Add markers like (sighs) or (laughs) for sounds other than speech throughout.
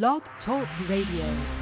Blog Talk Radio.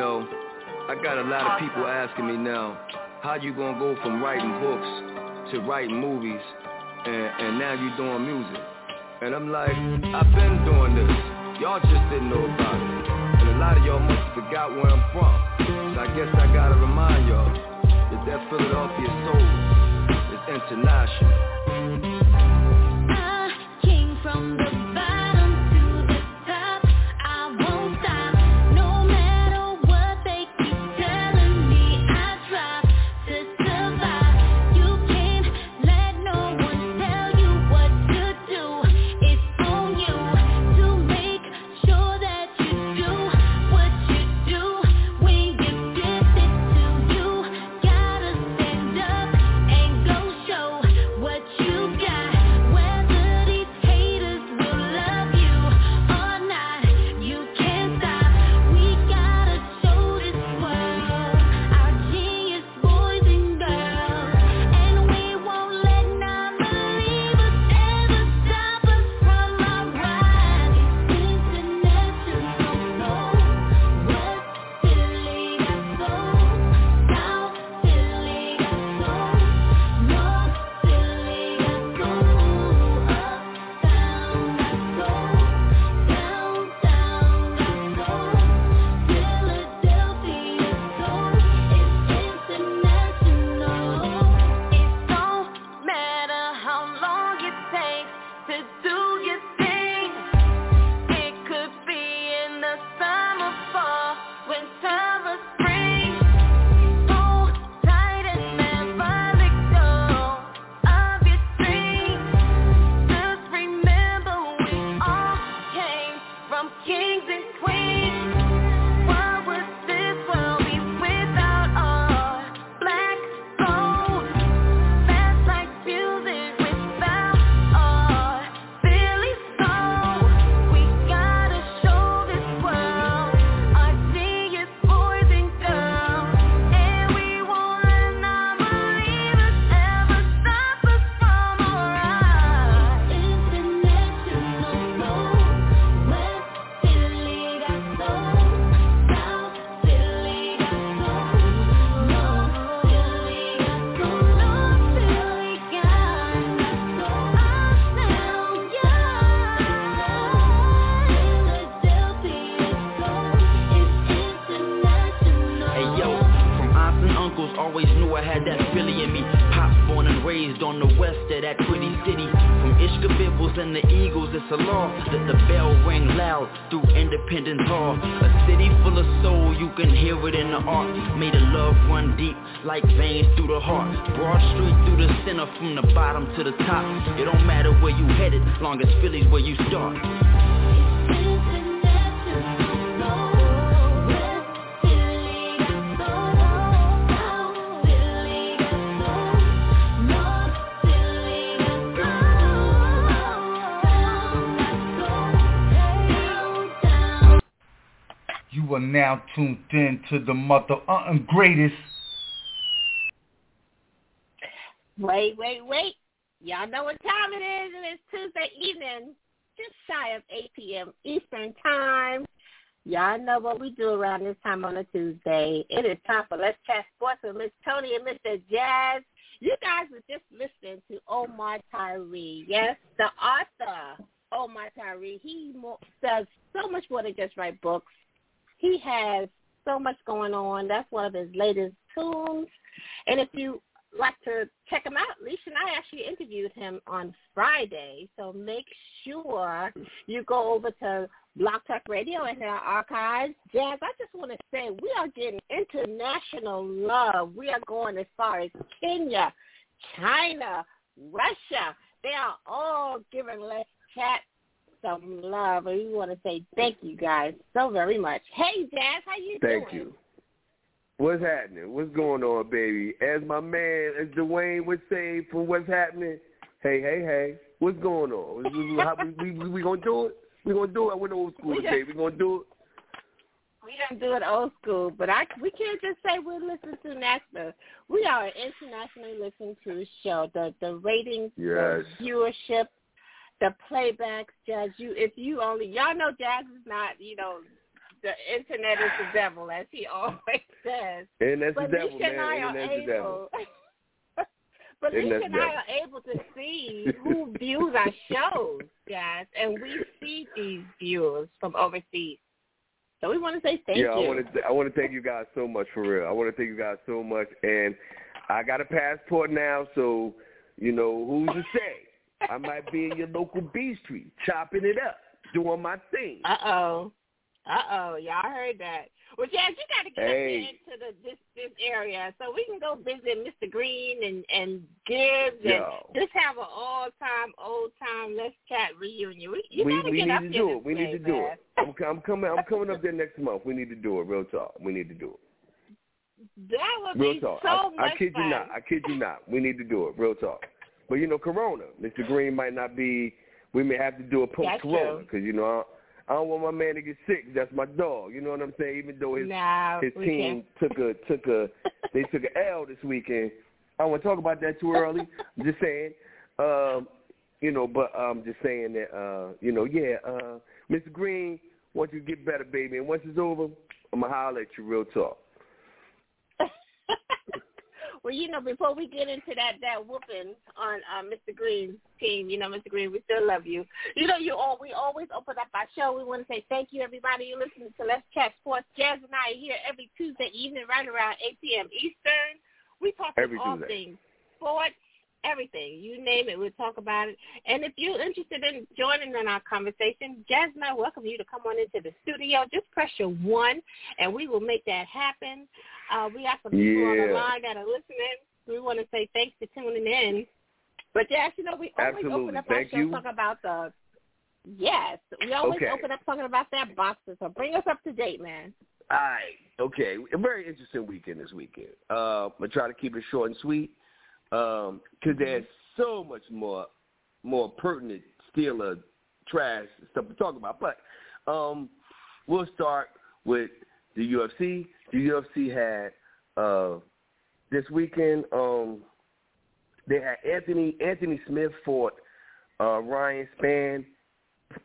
Know, I got a lot of people asking me now, how you gonna go from writing books to writing movies, and, and now you doing music? And I'm like, I've been doing this. Y'all just didn't know about it. And a lot of y'all must have forgot where I'm from. So I guess I gotta remind y'all that that Philadelphia soul is international. Heart. Broad Street through the center from the bottom to the top. It don't matter where you headed, long as Philly's where you start. You are now tuned in to the mother uh, greatest. Wait, wait, wait. Y'all know what time it is. It is Tuesday evening, just shy of 8 p.m. Eastern Time. Y'all know what we do around this time on a Tuesday. It is time for Let's Chat Sports with Miss Toni and Mr. Jazz. You guys were just listening to Omar Tyree. Yes, the author, Omar Tyree. He does so much more than just write books he has so much going on. That's one of his latest tunes. And if you like to check him out, Leisha and I actually interviewed him on Friday. So make sure you go over to Blog Talk Radio and our archives. Jazz, I just want to say we are getting international love. We are going as far as Kenya, China, Russia. They are all giving Let's Chat some love, and we want to say thank you guys so very much. Hey, Jazz, how you thank doing? Thank you. What's happening? What's going on, baby? As my man, as Dwayne would say, from what's happening. Hey, hey, hey, what's going on? we, we, we, we gonna do it? We gonna do it? I went old school today. We gonna do it? We don't do it old school, but I we can't just say we listen to national. We are an internationally listened to show. The the ratings, yes. the viewership, the playbacks, Jazz. You, if you only, y'all know Jazz is not, you know, the internet is the devil, as he (laughs) always says. And that's but the devil, Nisha (laughs) and I man. are able, but Nisha and I are able to see (laughs) who views our shows, guys, and we see these viewers from overseas. So we want to say thank yeah, you. Yeah, I want to. I want to thank you guys so much for real. I want to thank you guys so much, and I got a passport now, so you know who's to say I might be in your local B Street, chopping it up, doing my thing. Uh oh. Uh oh, y'all heard that. Well, Jazz, you got to get hey. into the this this area so we can go visit Mr. Green and and Gibbs and just have an all time old time let's chat reunion. We, you we, we get need up to do it. We need to do man. it. I'm, I'm coming. I'm coming up there next month. We need to do it. Real talk. We need to do it. That would Real be talk. so I, much I kid fun. you not. I kid you not. We need to do it. Real talk. But you know, Corona, Mr. Green might not be. We may have to do a post Corona because you know I, I don't want my man to get sick. That's my dog. You know what I'm saying? Even though his his team took a took a (laughs) they took an L this weekend. I don't want to talk about that too early. I'm just saying. Um, you know, but I'm just saying that uh, you know, yeah, uh, Mr. Green, once you get better, baby, and once it's over, I'm gonna holler at you real talk. Well, you know, before we get into that that whooping on uh, Mr. Green's team, you know, Mr. Green, we still love you. You know, you all we always open up our show. We want to say thank you, everybody. You're listening to Let's Chat Sports. Jazz and I are here every Tuesday evening, right around 8 p.m. Eastern. We talk Every all Tuesday. things sports, everything. You name it, we'll talk about it. And if you're interested in joining in our conversation, Jazz and I welcome you to come on into the studio. Just press your one, and we will make that happen. Uh, we got some people on the line that are listening. We want to say thanks for tuning in. But Jazz, you know, we always Absolutely. open up Thank our you. show talk about the yes. We always Okay. open up talking about that boxer. So bring us up to date, man. All right. Okay. A very interesting weekend this weekend. Uh, I'm gonna try to keep it short and sweet because there's so much more more pertinent Steeler trash stuff to talk about. But um, we'll start with the UFC. The UFC had uh, this weekend. Um, they had Anthony Anthony Smith fought uh, Ryan Spann.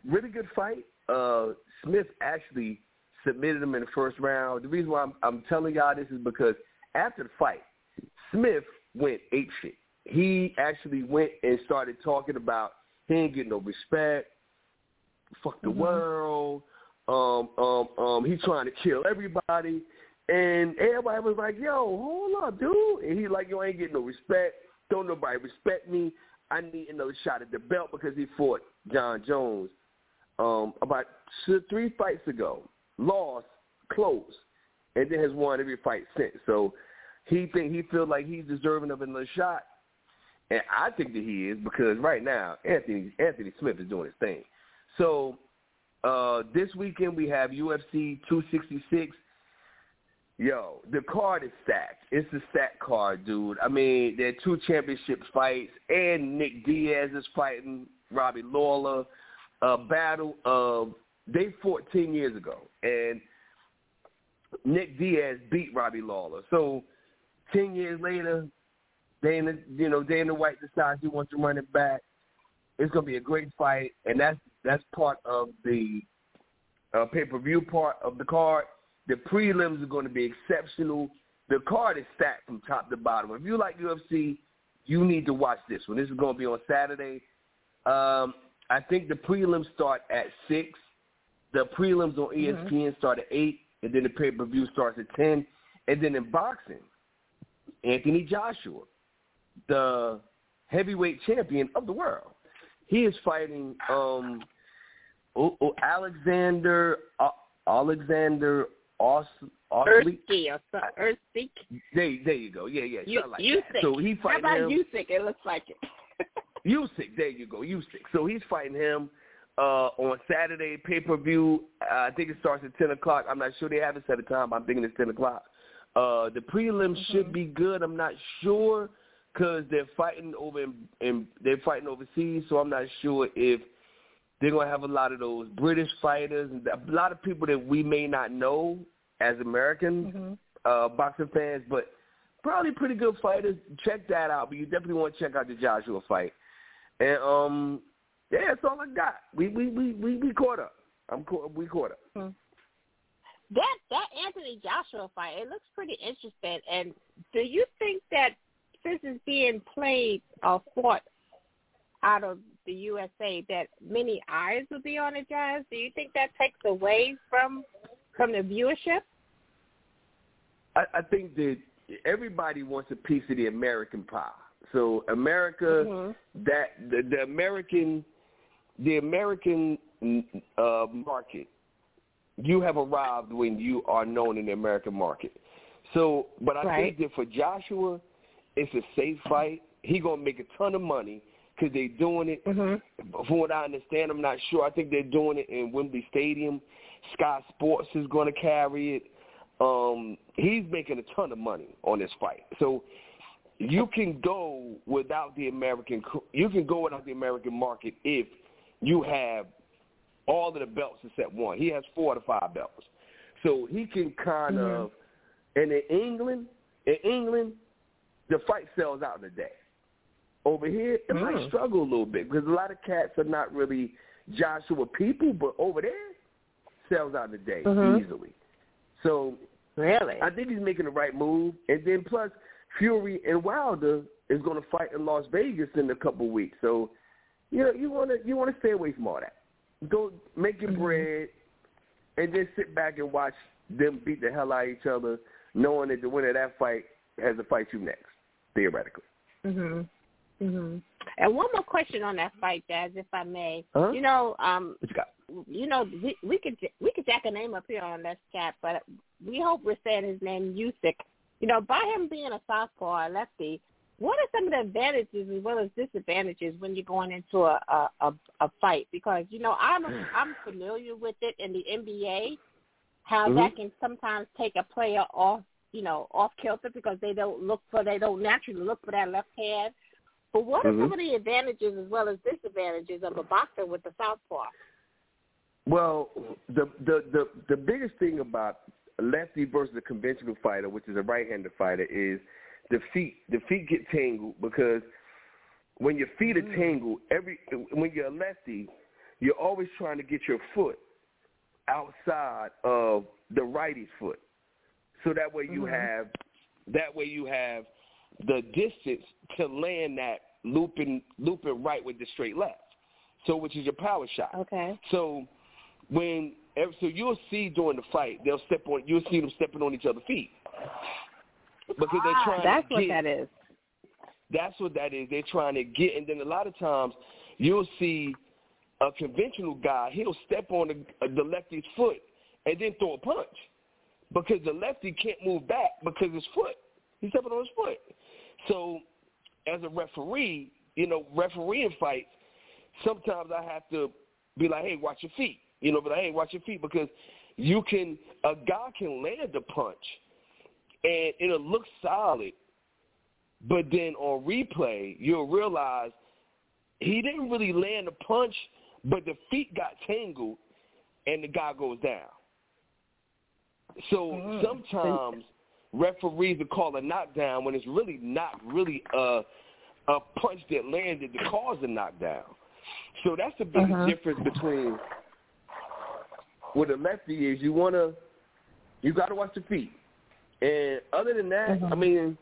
Really good fight. Uh, Smith actually submitted him in the first round. The reason why I'm, I'm telling y'all this is because after the fight, Smith went ape shit. He actually went and started talking about he ain't getting no respect, fuck the world, um, um, um, he's trying to kill everybody, And everybody was like, "Yo, hold up, dude!" And he like, "Yo, I ain't getting no respect. Don't nobody respect me. I need another shot at the belt because he fought Jon Jones um, about three fights ago, lost, close, and then has won every fight since. So he think he feels like he's deserving of another shot, and I think that he is because right now Anthony Anthony Smith is doing his thing. So uh, this weekend we have UFC 266. Yo, the card is stacked. It's a stacked card, dude. I mean, there are two championship fights, and Nick Diaz is fighting Robbie Lawler. A battle of they fought ten years ago, and Nick Diaz beat Robbie Lawler. So ten years later, Dana, you know, Dana White decides he wants to run it back. It's gonna be a great fight, and that's that's part of the uh, pay per view part of the card. The prelims are going to be exceptional. The card is stacked from top to bottom. If you like UFC, you need to watch this one. This is going to be on Saturday. Um, I think the prelims start at six. The prelims on ESPN mm-hmm. start at eight, and then the pay per view starts at ten. And then in boxing, Anthony Joshua, the heavyweight champion of the world, he is fighting um, Alexander uh, Alexander Os, Osley. or Earthspeak. There, there you go. Yeah, yeah. You, like Usyk. So he fighting How about him. Usyk? It looks like it. (laughs) Usyk. There you go. Usyk. So he's fighting him uh, on Saturday pay per view. Uh, I think it starts at ten o'clock. I'm not sure they have it set a time. I'm thinking it's ten o'clock. Uh, the prelims mm-hmm. should be good. I'm not sure because they're fighting over in, in they're fighting overseas, so I'm not sure if they're gonna have a lot of those British fighters and a lot of people that we may not know as American mm-hmm. uh, boxing fans, but probably pretty good fighters. Check that out. But you definitely want to check out the Joshua fight. And um, yeah, that's all I got. We we we we, we caught up. I'm caught. We caught up. Hmm. That that Anthony Joshua fight, it looks pretty interesting. And do you think that since is being played or fought out of the USA, that many eyes will be on it, Jazz? Do you think that takes away from from the viewership? I, I think that everybody wants a piece of the American pie. So America, mm-hmm. that the, the American, the American uh, market, you have arrived when you are known in the American market. So, but I right. think that for Joshua, it's a safe fight. He gonna make a ton of money because they're doing it. Mm-hmm. From what I understand, I'm not sure. I think they're doing it in Wembley Stadium. Sky Sports is going to carry it. Um, he's making a ton of money on this fight. So you can go without the American. You can go without the American market if you have all of the belts except one. He has four to five belts, so he can kind mm-hmm. of. And in England, in England, the fight sells out in a day. Over here, it Mm. might struggle a little bit because a lot of cats are not really Joshua people, but over there, sells out in a day Mhm. easily. So Really? I think he's making the right move. And then plus, Fury and Wilder is going to fight in Las Vegas in a couple weeks. So, you know, you want to you want to stay away from all that. Go make your Mhm. bread, and then sit back and watch them beat the hell out of each other, knowing that the winner of that fight has to fight you next, theoretically. Mhm. Mhm. And one more question on that fight, Jazz, if I may. Uh-huh. You know, um, What you got? you know, we, we could we could jack a name up here on this chat, but we hope we're saying his name Usyk. You know, by him being a southpaw, a lefty, what are some of the advantages as well as disadvantages when you're going into a a, a, a fight? Because you know, I'm I'm familiar with it in the NBA, how Mhm. that can sometimes take a player off, you know, off kilter because they don't look for they don't naturally look for that left hand. But what are Mhm. some of the advantages as well as disadvantages of a boxer with the southpaw? Well, the the the the biggest thing about lefty versus a conventional fighter, which is a right-handed fighter, is the feet. The feet get tangled because when your feet are tangled, every when you're a lefty, you're always trying to get your foot outside of the righty's foot, so that way you Mhm. have that way you have the distance to land that looping looping right with the straight left. So which is your power shot. Okay. So when so you'll see during the fight they'll step on you'll see them stepping on each other's feet because they're trying. Ah, That's to what get, that is. That's what that is. They're trying to get, and then a lot of times you'll see a conventional guy. He'll step on the, the lefty's foot and then throw a punch because the lefty can't move back because his foot. He's stepping on his foot. So, as a referee, you know, refereeing fights, sometimes I have to be like, "Hey, watch your feet." You know, but like, hey, watch your feet because you can a guy can land a punch and it'll look solid, but then on replay you'll realize he didn't really land a punch, but the feet got tangled and the guy goes down. So Mm. sometimes referees will call a knockdown when it's really not really a a punch that landed to cause a knockdown. So that's the biggest Uh-huh. difference between what a lefty is. You wanna you got to watch the feet, and other than that, Mhm. I mean,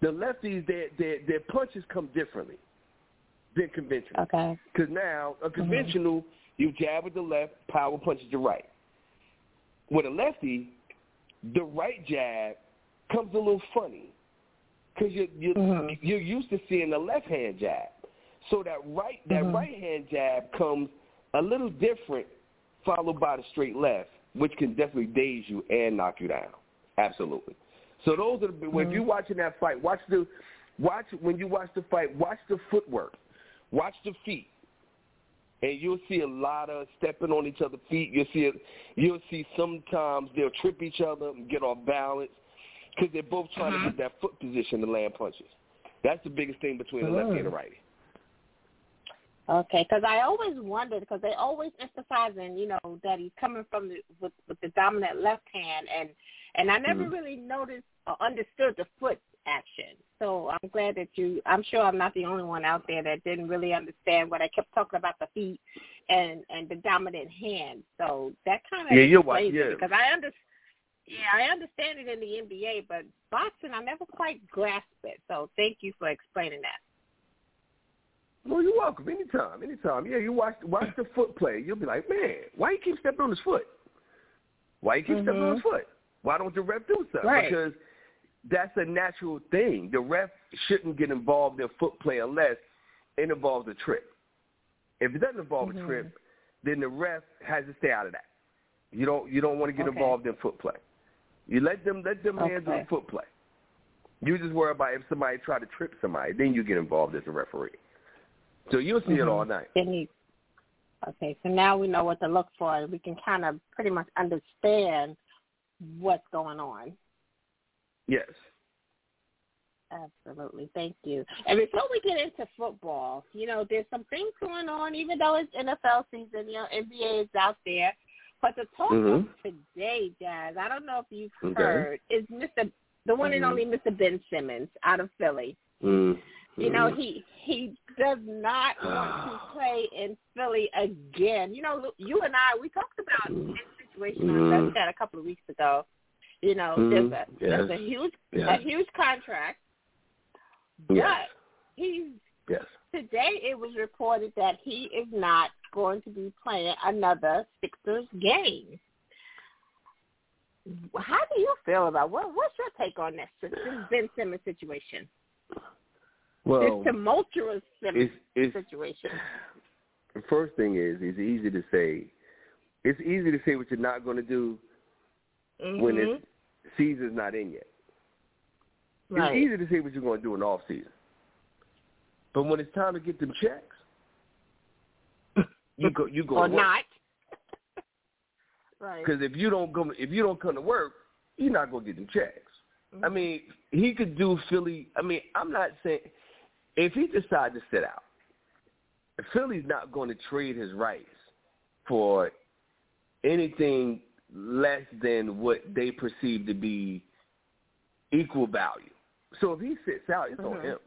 the lefties their their their punches come differently than conventional. Okay. Because now a conventional, you jab with the left, power punches the right. With a lefty, the right jab comes a little funny because you're you're, Mhm. you're used to seeing the left hand jab. So that right that Mhm. right hand jab comes a little different, followed by the straight left, which can definitely daze you and knock you down. Absolutely. So those are the, when you're watching that fight, watch the watch when you watch the fight, watch the footwork, watch the feet, and you'll see a lot of stepping on each other's feet. You'll see it. You'll see sometimes they'll trip each other and get off balance because they're both trying to get that foot position to land punches. That's the biggest thing between the lefty and the righty. Okay, because I always wondered because they always emphasizing, you know, that he's coming from the with, with the dominant left hand, and and I never Mhm. really noticed or understood the foot action. So I'm glad that you. I'm sure I'm not the only one out there that didn't really understand what I kept talking about the feet and and the dominant hand. So that kind of Yeah, you're right, yeah. because I understand. Yeah, I understand it in the NBA, but boxing, I never quite grasped it. So thank you for explaining that. Well, you're welcome. Anytime, anytime. Yeah, you watch watch the foot play. You'll be like, man, why you keep stepping on his foot? Why you keep stepping on his mm-hmm. foot? Why don't the ref do something? Right. Because that's a natural thing. The ref shouldn't get involved in foot play unless it involves a trip. If it doesn't involve a trip, mm-hmm. then the ref has to stay out of that. You don't you don't want to get Okay. involved in foot play. You let them let them handle Okay. the foot play. You just worry about if somebody try to trip somebody, then you get involved as a referee. So you'll see it mm-hmm. all night. Okay, so now we know what to look for, we can kind of pretty much understand what's going on. Yes. Absolutely, thank you. And before we get into football, you know, there's some things going on. Even though it's NFL season, you know, NBA is out there. But the talk Mhm. of today, Jazz, I don't know if you've Okay. heard, is Mr. the one and Mhm. only Mr. Ben Simmons out of Philly. Mm. You know, he he does not want to (sighs) play in Philly again. You know, you and I we talked about this situation Mm. on Chat a couple of weeks ago. You know, Mm. there's a Yes. there's a huge Yes. a huge contract, Yes. but he's Yes. today it was reported that he is not going to be playing another Sixers game. How do you feel about what? What's your take on this this Ben Simmons situation? Well, this tumultuous Simmons it's it's situation. the first thing is it's easy to say. It's easy to say what you're not going to do when Mhm. it's season's not in yet. right. It's easy to say what you're going to do in the off season, but when it's time to get them checks, you go you go or to not. (laughs) right. Because if you don't come, if you don't come to work, you're not gonna get them checks. I Mm-hmm. mean, he could do Philly. I mean, I'm not saying if he decides to sit out, Philly's not going to trade his rights for anything less than what they perceive to be equal value. So if he sits out, it's on Mhm. him.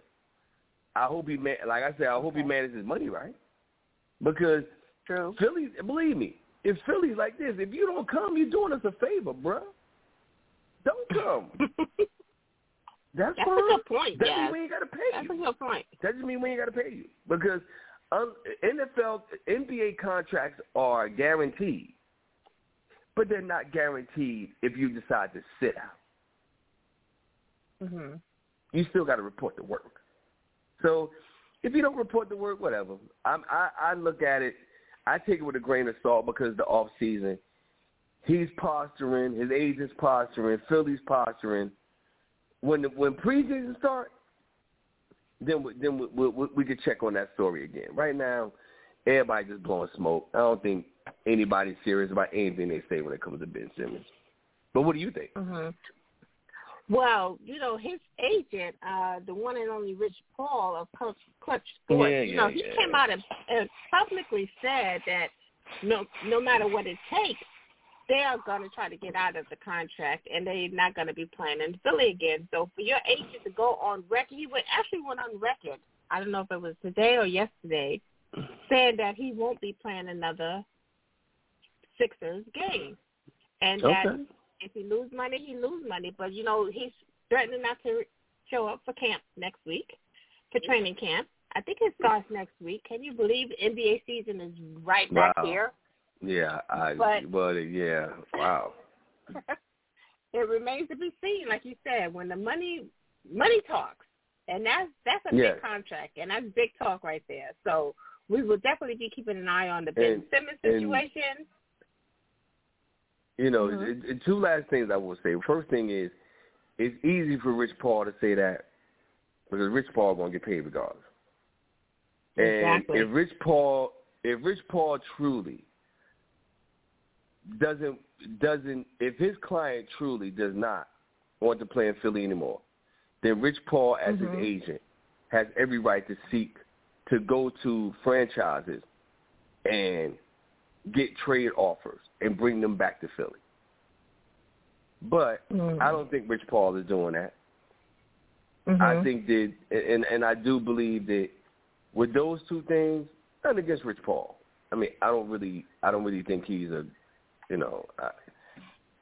I hope he man, like I said, I hope he Okay. manages money right, because True. Philly, believe me, if Philly's like this, if you don't come, you're doing us a favor, bruh. Don't come. (laughs) That's, That's a good point, That yes. means we ain't got to pay That's a you. good point. That just means we ain't got to pay you because um, NFL, NBA contracts are guaranteed. But they're not guaranteed if you decide to sit out. Mhm. You still got to report the work. So if you don't report the work, whatever. I'm, I I look at it. I take it with a grain of salt because the off season, he's posturing, his agent's posturing, Philly's posturing. When the, when preseason start, then we, then we, we, we, we could check on that story again. Right now, everybody just blowing smoke. I don't think anybody's serious about anything they say when it comes to Ben Simmons. But what do you think? Mhm. Well, you know, his agent, uh, the one and only Rich Paul of Clutch, Clutch Sports, Yeah, you know, he yeah. came out and, and publicly said that no no matter what it takes, they are going to try to get out of the contract and they're not going to be playing in Philly again. So for your agent to go on record, he went, actually went on record, I don't know if it was today or yesterday, (clears throat) saying that he won't be playing another Sixers game. And that if he lose money, he lose money. But you know, he's threatening not to show up for camp next week, for training camp. I think it starts next week. Can you believe NBA season is right back Wow. here? Yeah, I. But- But yeah, wow. (laughs) it remains to be seen, like you said, when the money money talks, and that's that's a Yes. big contract, and that's big talk right there. So we will definitely be keeping an eye on the Ben And- Simmons and- situation. You know, Mhm. it, it, two last things I will say. First thing is, it's easy for Rich Paul to say that because Rich Paul going to get paid regardless. And Exactly. if Rich Paul, if Rich Paul truly doesn't doesn't if his client truly does not want to play in Philly anymore, then Rich Paul as Mhm. his agent has every right to seek to go to franchises and get trade offers and bring them back to Philly. But Mhm. I don't think Rich Paul is doing that. Mhm. I think that, and and I do believe that with those two things, nothing against Rich Paul. I mean, I don't really, I don't really think he's a, you know, I,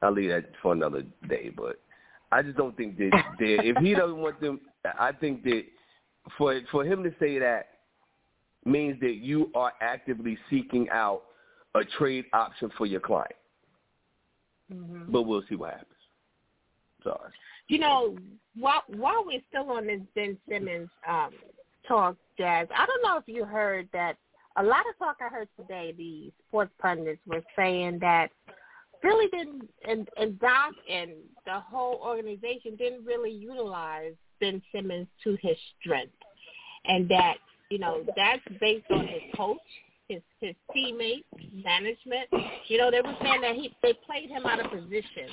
I'll leave that for another day. But I just don't think that, (laughs) that if he doesn't want them, I think that for for him to say that means that you are actively seeking out a trade option for your client. Mhm. But we'll see what happens. Sorry. You know, while while we're still on this Ben Simmons um, talk, Jazz, I don't know if you heard that a lot of talk I heard today. The sports pundits were saying that Philly didn't, and, and Doc and the whole organization didn't really utilize Ben Simmons to his strength, and that you know that's based on his coach, his his teammates, management. You know, they were saying that he they played him out of position.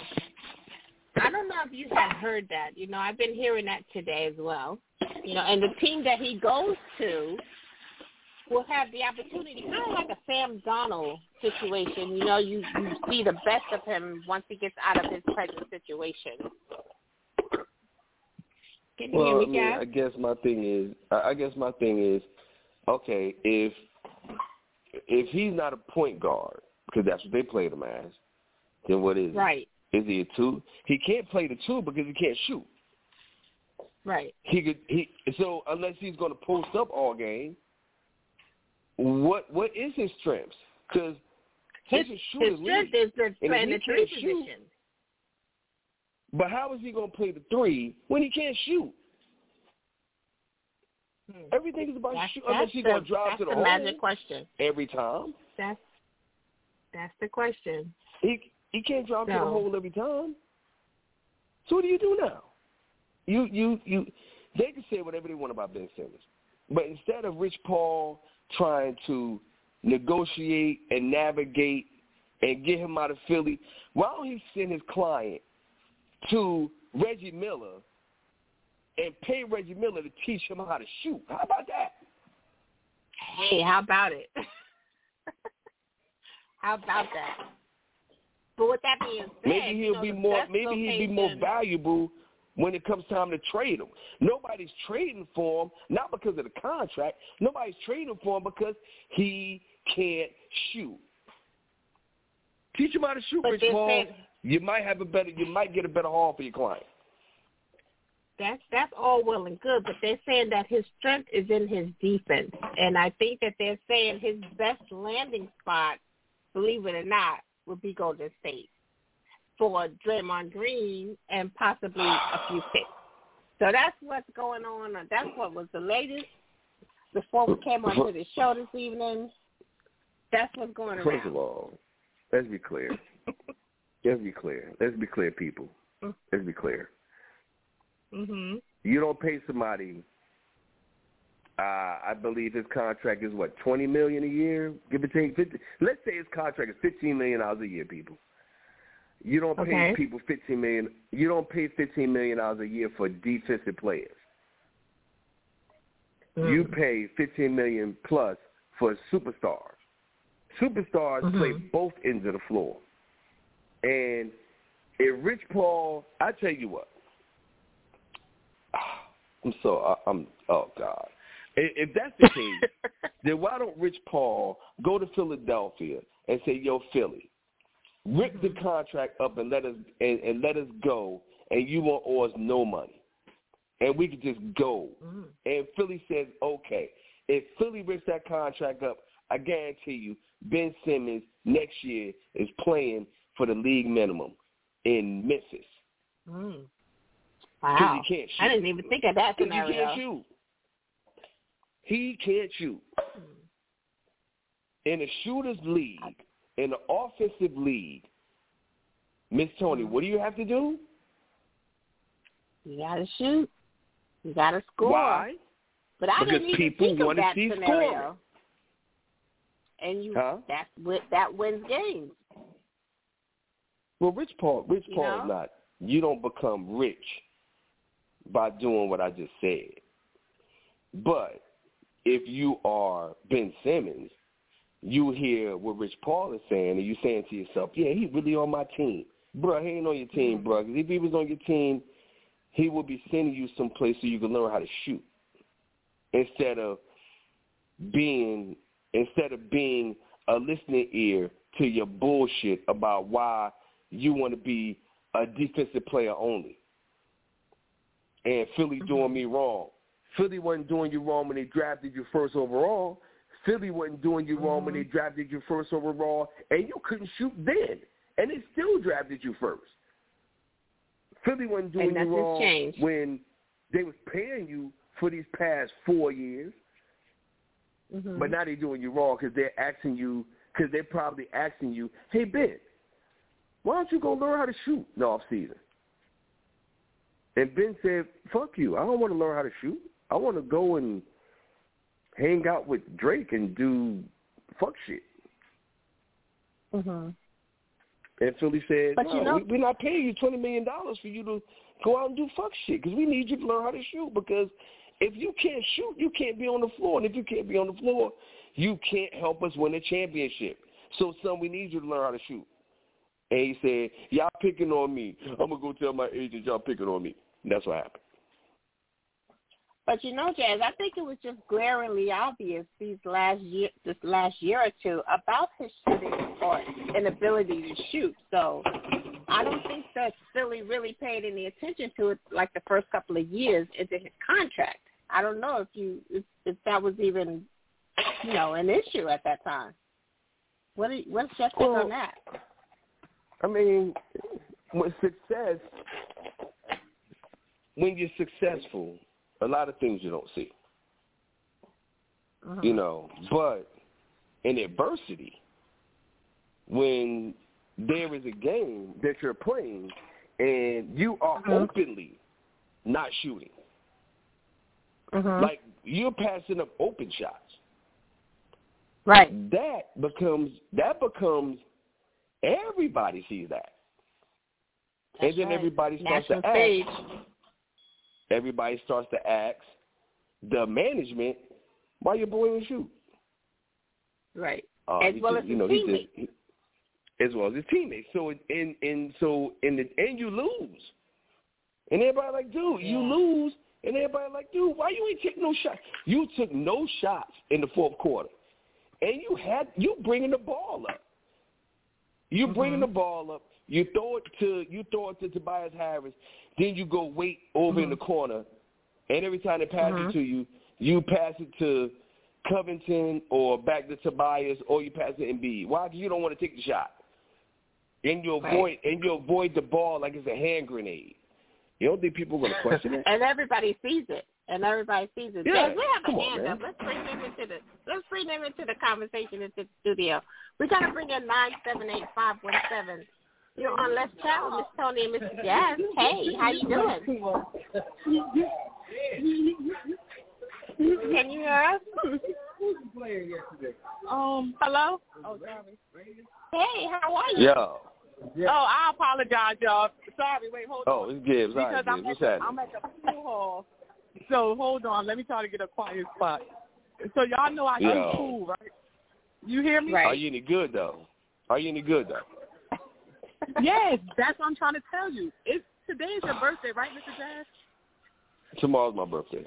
I don't know if you have heard that. You know, I've been hearing that today as well. You know, and the team that he goes to will have the opportunity, kind of like a Sam Darnold situation. You know, you you see the best of him once he gets out of his present situation. Can you Well, I hear me, mean, Gav? I guess my thing is, I I guess my thing is, okay, if if he's not a point guard because that's what they played him as, then what is it? Right, he? Is he a two? He can't play the two because he can't shoot. right. He could he so unless he's going to post up all game. What what is his strengths? Because His, his strength is the playing the three can't shoot, position. But how is he going to play the three when he can't shoot? Hmm. Everything is about That's, shoot. Unless the, going to drive to the, the hole magic question. every time. That's that's the question. He he can't drive to the hole every time. So what do you do now? You you you they can say whatever they want about Ben Simmons. But instead of Rich Paul trying to negotiate and navigate and get him out of Philly, why don't he send his client to Reggie Miller and pay Reggie Miller to teach him how to shoot? How about that? Hey, how about it? (laughs) how about that? But with that being said, Maybe he'll know, be more. Maybe he'll be more valuable when it comes time to trade him. Nobody's trading for him not because of the contract. Nobody's trading for him because he can't shoot. Teach him how to shoot, But Rich Paul. saying- You might have a better. You might get a better haul for your client. That's that's all well and good, but they're saying that his strength is in his defense, and I think that they're saying his best landing spot, believe it or not, would be Golden State for Draymond Green and possibly a few picks. So that's what's going on. That's what was the latest before we came onto the show this evening. That's what's going First around. of all, let's be clear. (laughs) let's be clear. Let's be clear, people. Mm. Let's be clear. Mhm. You don't pay somebody. Uh, I believe his contract is what twenty million a year, give or take. 50, let's say his contract is fifteen million dollars a year. People, you don't pay Okay. people fifteen million. You don't pay fifteen million dollars a year for defensive players. You Mm. pay fifteen million plus for superstars. Superstars Mhm. play both ends of the floor. And if Rich Paul, I tell you what, I'm so I- I'm oh god. If that's the case, (laughs) then why don't Rich Paul go to Philadelphia and say, "Yo, Philly, rip the contract up and let us and, and let us go, and you won't owe us no money, and we can just go." Mhm. And Philly says, "Okay." If Philly rips that contract up, I guarantee you, Ben Simmons next year is playing for the league minimum in Memphis. Mm. Wow. he can't shoot. I didn't even think of that 'Cause he can't shoot. He can't shoot. In a shooter's league, in the offensive league, Miss Toni, what do you have to do? You gotta shoot. You gotta score. Why? But I Because didn't even people think of that scenario. scoring. And you Huh? that's wi- that wins games. Well, Rich Paul, Rich You Paul know? not. You don't become rich by doing what I just said. But if you are Ben Simmons, you hear what Rich Paul is saying, and you're saying to yourself, "Yeah, he really on my team, bro. He ain't on your team, mm-hmm. bro. 'Cause if he was on your team, he would be sending you someplace so you can learn how to shoot instead of being instead of being a listening ear to your bullshit about why you want to be a defensive player only. And Philly doing me wrong. Philly wasn't doing you wrong when they drafted you first overall. Philly wasn't doing you wrong when they drafted you first overall, and you couldn't shoot then, and they still drafted you first. Philly wasn't doing you wrong changed. when they was paying you for these past four years. Mhm. But now they're doing you wrong because they're asking you, because they're probably asking you, hey, Ben, why don't you go learn how to shoot in the off season? And Ben said, fuck you. I don't want to learn how to shoot. I want to go and hang out with Drake and do fuck shit. Mhm. And Philly said, But no, you know- we, we're not paying you $20 million for you to go out and do fuck shit because we need you to learn how to shoot because if you can't shoot, you can't be on the floor. And if you can't be on the floor, you can't help us win a championship. So, son, we need you to learn how to shoot. And he said, y'all picking on me. I'm going to go tell my agent y'all picking on me. And that's what happened. But you know, Jazz, I think it was just glaringly obvious these last year, this last year or two, about his shooting or inability to shoot. So I don't think that Philly really paid any attention to it like the first couple of years into his contract. I don't know if you if, if that was even you know an issue at that time. What do you, what's your take Well, on that? I mean, with success, when you're successful, a lot of things you don't see. Mhm. you know. But in adversity, when there is a game that you're playing and you are Mhm. openly not shooting, Mhm. like you're passing up open shots, right. that becomes that becomes everybody sees that, That's and then right. everybody starts National to ask. Everybody starts to ask the management, "Why your boy didn't shoot?" Right. Uh, As well just, as you know, teammates. just, he, as well as his teammates. So in in so in the and you lose, and everybody like, dude, you lose, and everybody like, dude, why you ain't take no shots? You took no shots in the fourth quarter, and you had you bringing the ball up. You bringing Mhm. the ball up. You throw it to you throw it to Tobias Harris, then you go wait over in the corner, and every time they pass Mhm. it to you, you pass it to Covington or back to Tobias, or you pass it to Embiid. Why? Because you don't want to take the shot. and you Right. avoid and you avoid the ball like it's a hand grenade. You don't think people are gonna question it? (laughs) and everybody sees it. And everybody sees it. Yeah, we have come a on, hand man. up. Let's bring them into the let's bring them into the conversation into the studio. We're gonna bring in nine seven eight five one seven. You're on Let's Chat with Miss Toni and Mr. Jazz. Hey, how you doing? Can you hear us? Um, hello? Oh, sorry. Hey, how are you? Yo. Oh, I apologize, y'all. Sorry, wait, hold Oh, on. Oh, it's Gibbs. All Because right, I'm Gibbs. at, the, I'm at the pool hall. So hold on, let me try to get a quiet spot. So y'all know I Yo. do pool, right? You hear me? Right. Are you any good though? Are you any good though? Yes, that's what I'm trying to tell you. It's today is your birthday, right, Mr. Jazz? Tomorrow's my birthday.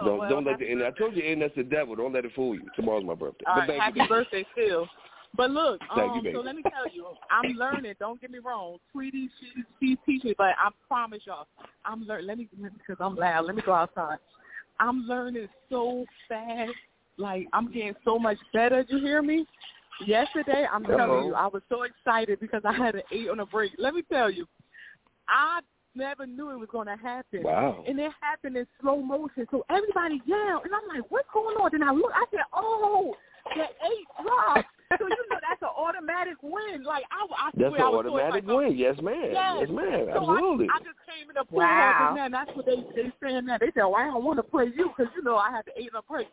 Oh, don't well, don't let the and I told you and that's the devil. Don't let it fool you. Tomorrow's my birthday. All but happy you. birthday still. But look, um, you, so let me tell you, I'm learning. Don't get me wrong, Tweety, she she's teaching me, but I promise y'all, I'm learning. Let me because I'm loud. Let me go outside. I'm learning so fast. Like I'm getting so much better. You hear me? Yesterday, I'm Uh-oh. telling you, I was so excited because I had an eight on a break. Let me tell you, I never knew it was going to happen. Wow. And it happened in slow motion. So everybody yelled. And I'm like, what's going on? Then I look, I said, oh, the eight dropped. so you know that's an automatic win. Like, I, I That's swear an I was so automatic excited. win. Yes, ma'am. Yes. Yes, ma'am. So Absolutely. I, I just came in the pool Wow. wow. and that's what they they saying that. They said, well, I don't want to play you because, you know, I had the eight on a break.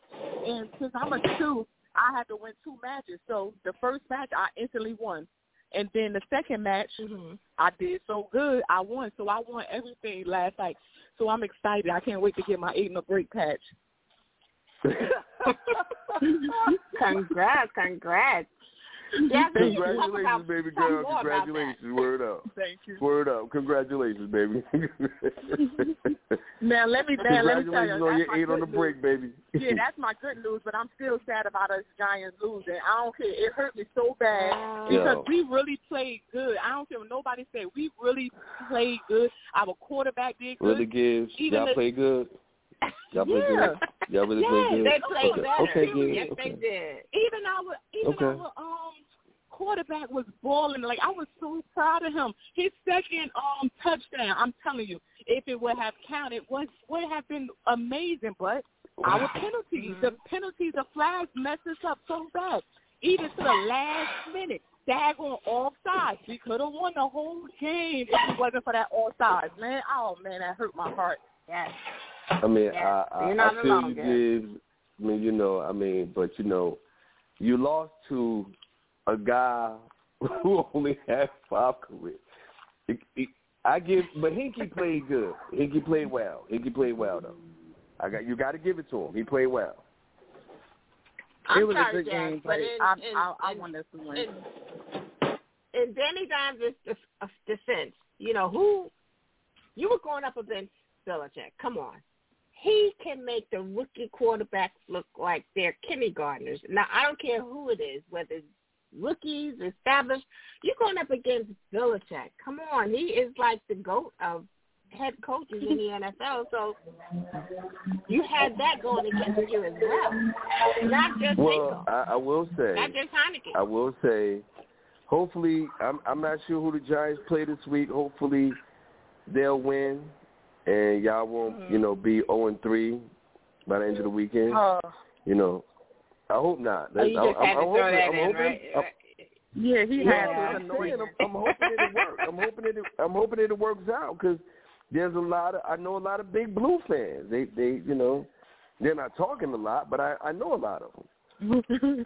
And since I'm a two, I had to win two matches. So the first match, I instantly won. And then the second match, mm-hmm. I did so good, I won. So I won everything last night. So I'm excited. I can't wait to get my eight in a break patch. (laughs) (laughs) Congrats, congrats. Yeah, we need to talk Congratulations, about baby some girl. more Congratulations. Word up. (laughs) Thank you. Word up. Congratulations, baby. (laughs) Now let me man, let me tell you, Congratulations on that's your eight on good the break, baby. Yeah, (laughs) that's my good news, but I'm still sad about us Giants losing. I don't care. It hurt me so bad because Yo. we really played good. I don't care what nobody said. We really played good. Our quarterback did good. Really gives. Even Y'all the- play good. Y'all (laughs) play Yeah. good. Y'all really Yes, play good. They played okay. better. Okay, good. Yes, okay. they did. Even our even Okay. our um quarterback was balling. Like I was so proud of him. His second um touchdown. I'm telling you, if it would have counted, would would have been amazing. But our penalties, the penalties, the flags messed us up so bad. Even to the last minute, daggone offside. We could have won the whole game if it wasn't for that offside. Man, oh man, that hurt my heart. Yes. I mean, Yeah, I, I, you're not I feel alone, you, girl. Gibbs. I mean, you know, I mean, but you know, you lost to a guy (laughs) who only had five careers. It, it, I give, but Heinicke played good. Heinicke played well. Heinicke played well though. I got you. Got to give it to him. He played well. I'm it was sorry, a good Jazz, game. but in, I in, I, I in, want this to win. in, in Danny Dimes' def- uh, defense, you know, who you were going up against Belichick. Come on. He can make the rookie quarterbacks look like they're kindergartners. Now, I don't care who it is, whether it's rookies, established. You're going up against Belichick. Come on. He is like the GOAT of head coaches in the NFL. So you had that going against you as well. Not just Well, I, I will say, Not just Heinicke. I will say, hopefully, I'm I'm not sure who the Giants play this week. Hopefully, they'll win, and y'all won't, Mm-hmm. you know, be 0 and 3 by the end of the weekend. Uh, You know, I hope not. Oh, you I'm, just had to I'm throw hoping, that I'm in, hoping, right? I'm, yeah, he yeah, had Yeah. to I'm, annoy saying. I'm, I'm hoping it works. I'm hoping it. I'm hoping it works out because there's a lot of. I know a lot of big blue fans. They, they, you know, they're not talking a lot, but I, I know a lot of them. (laughs)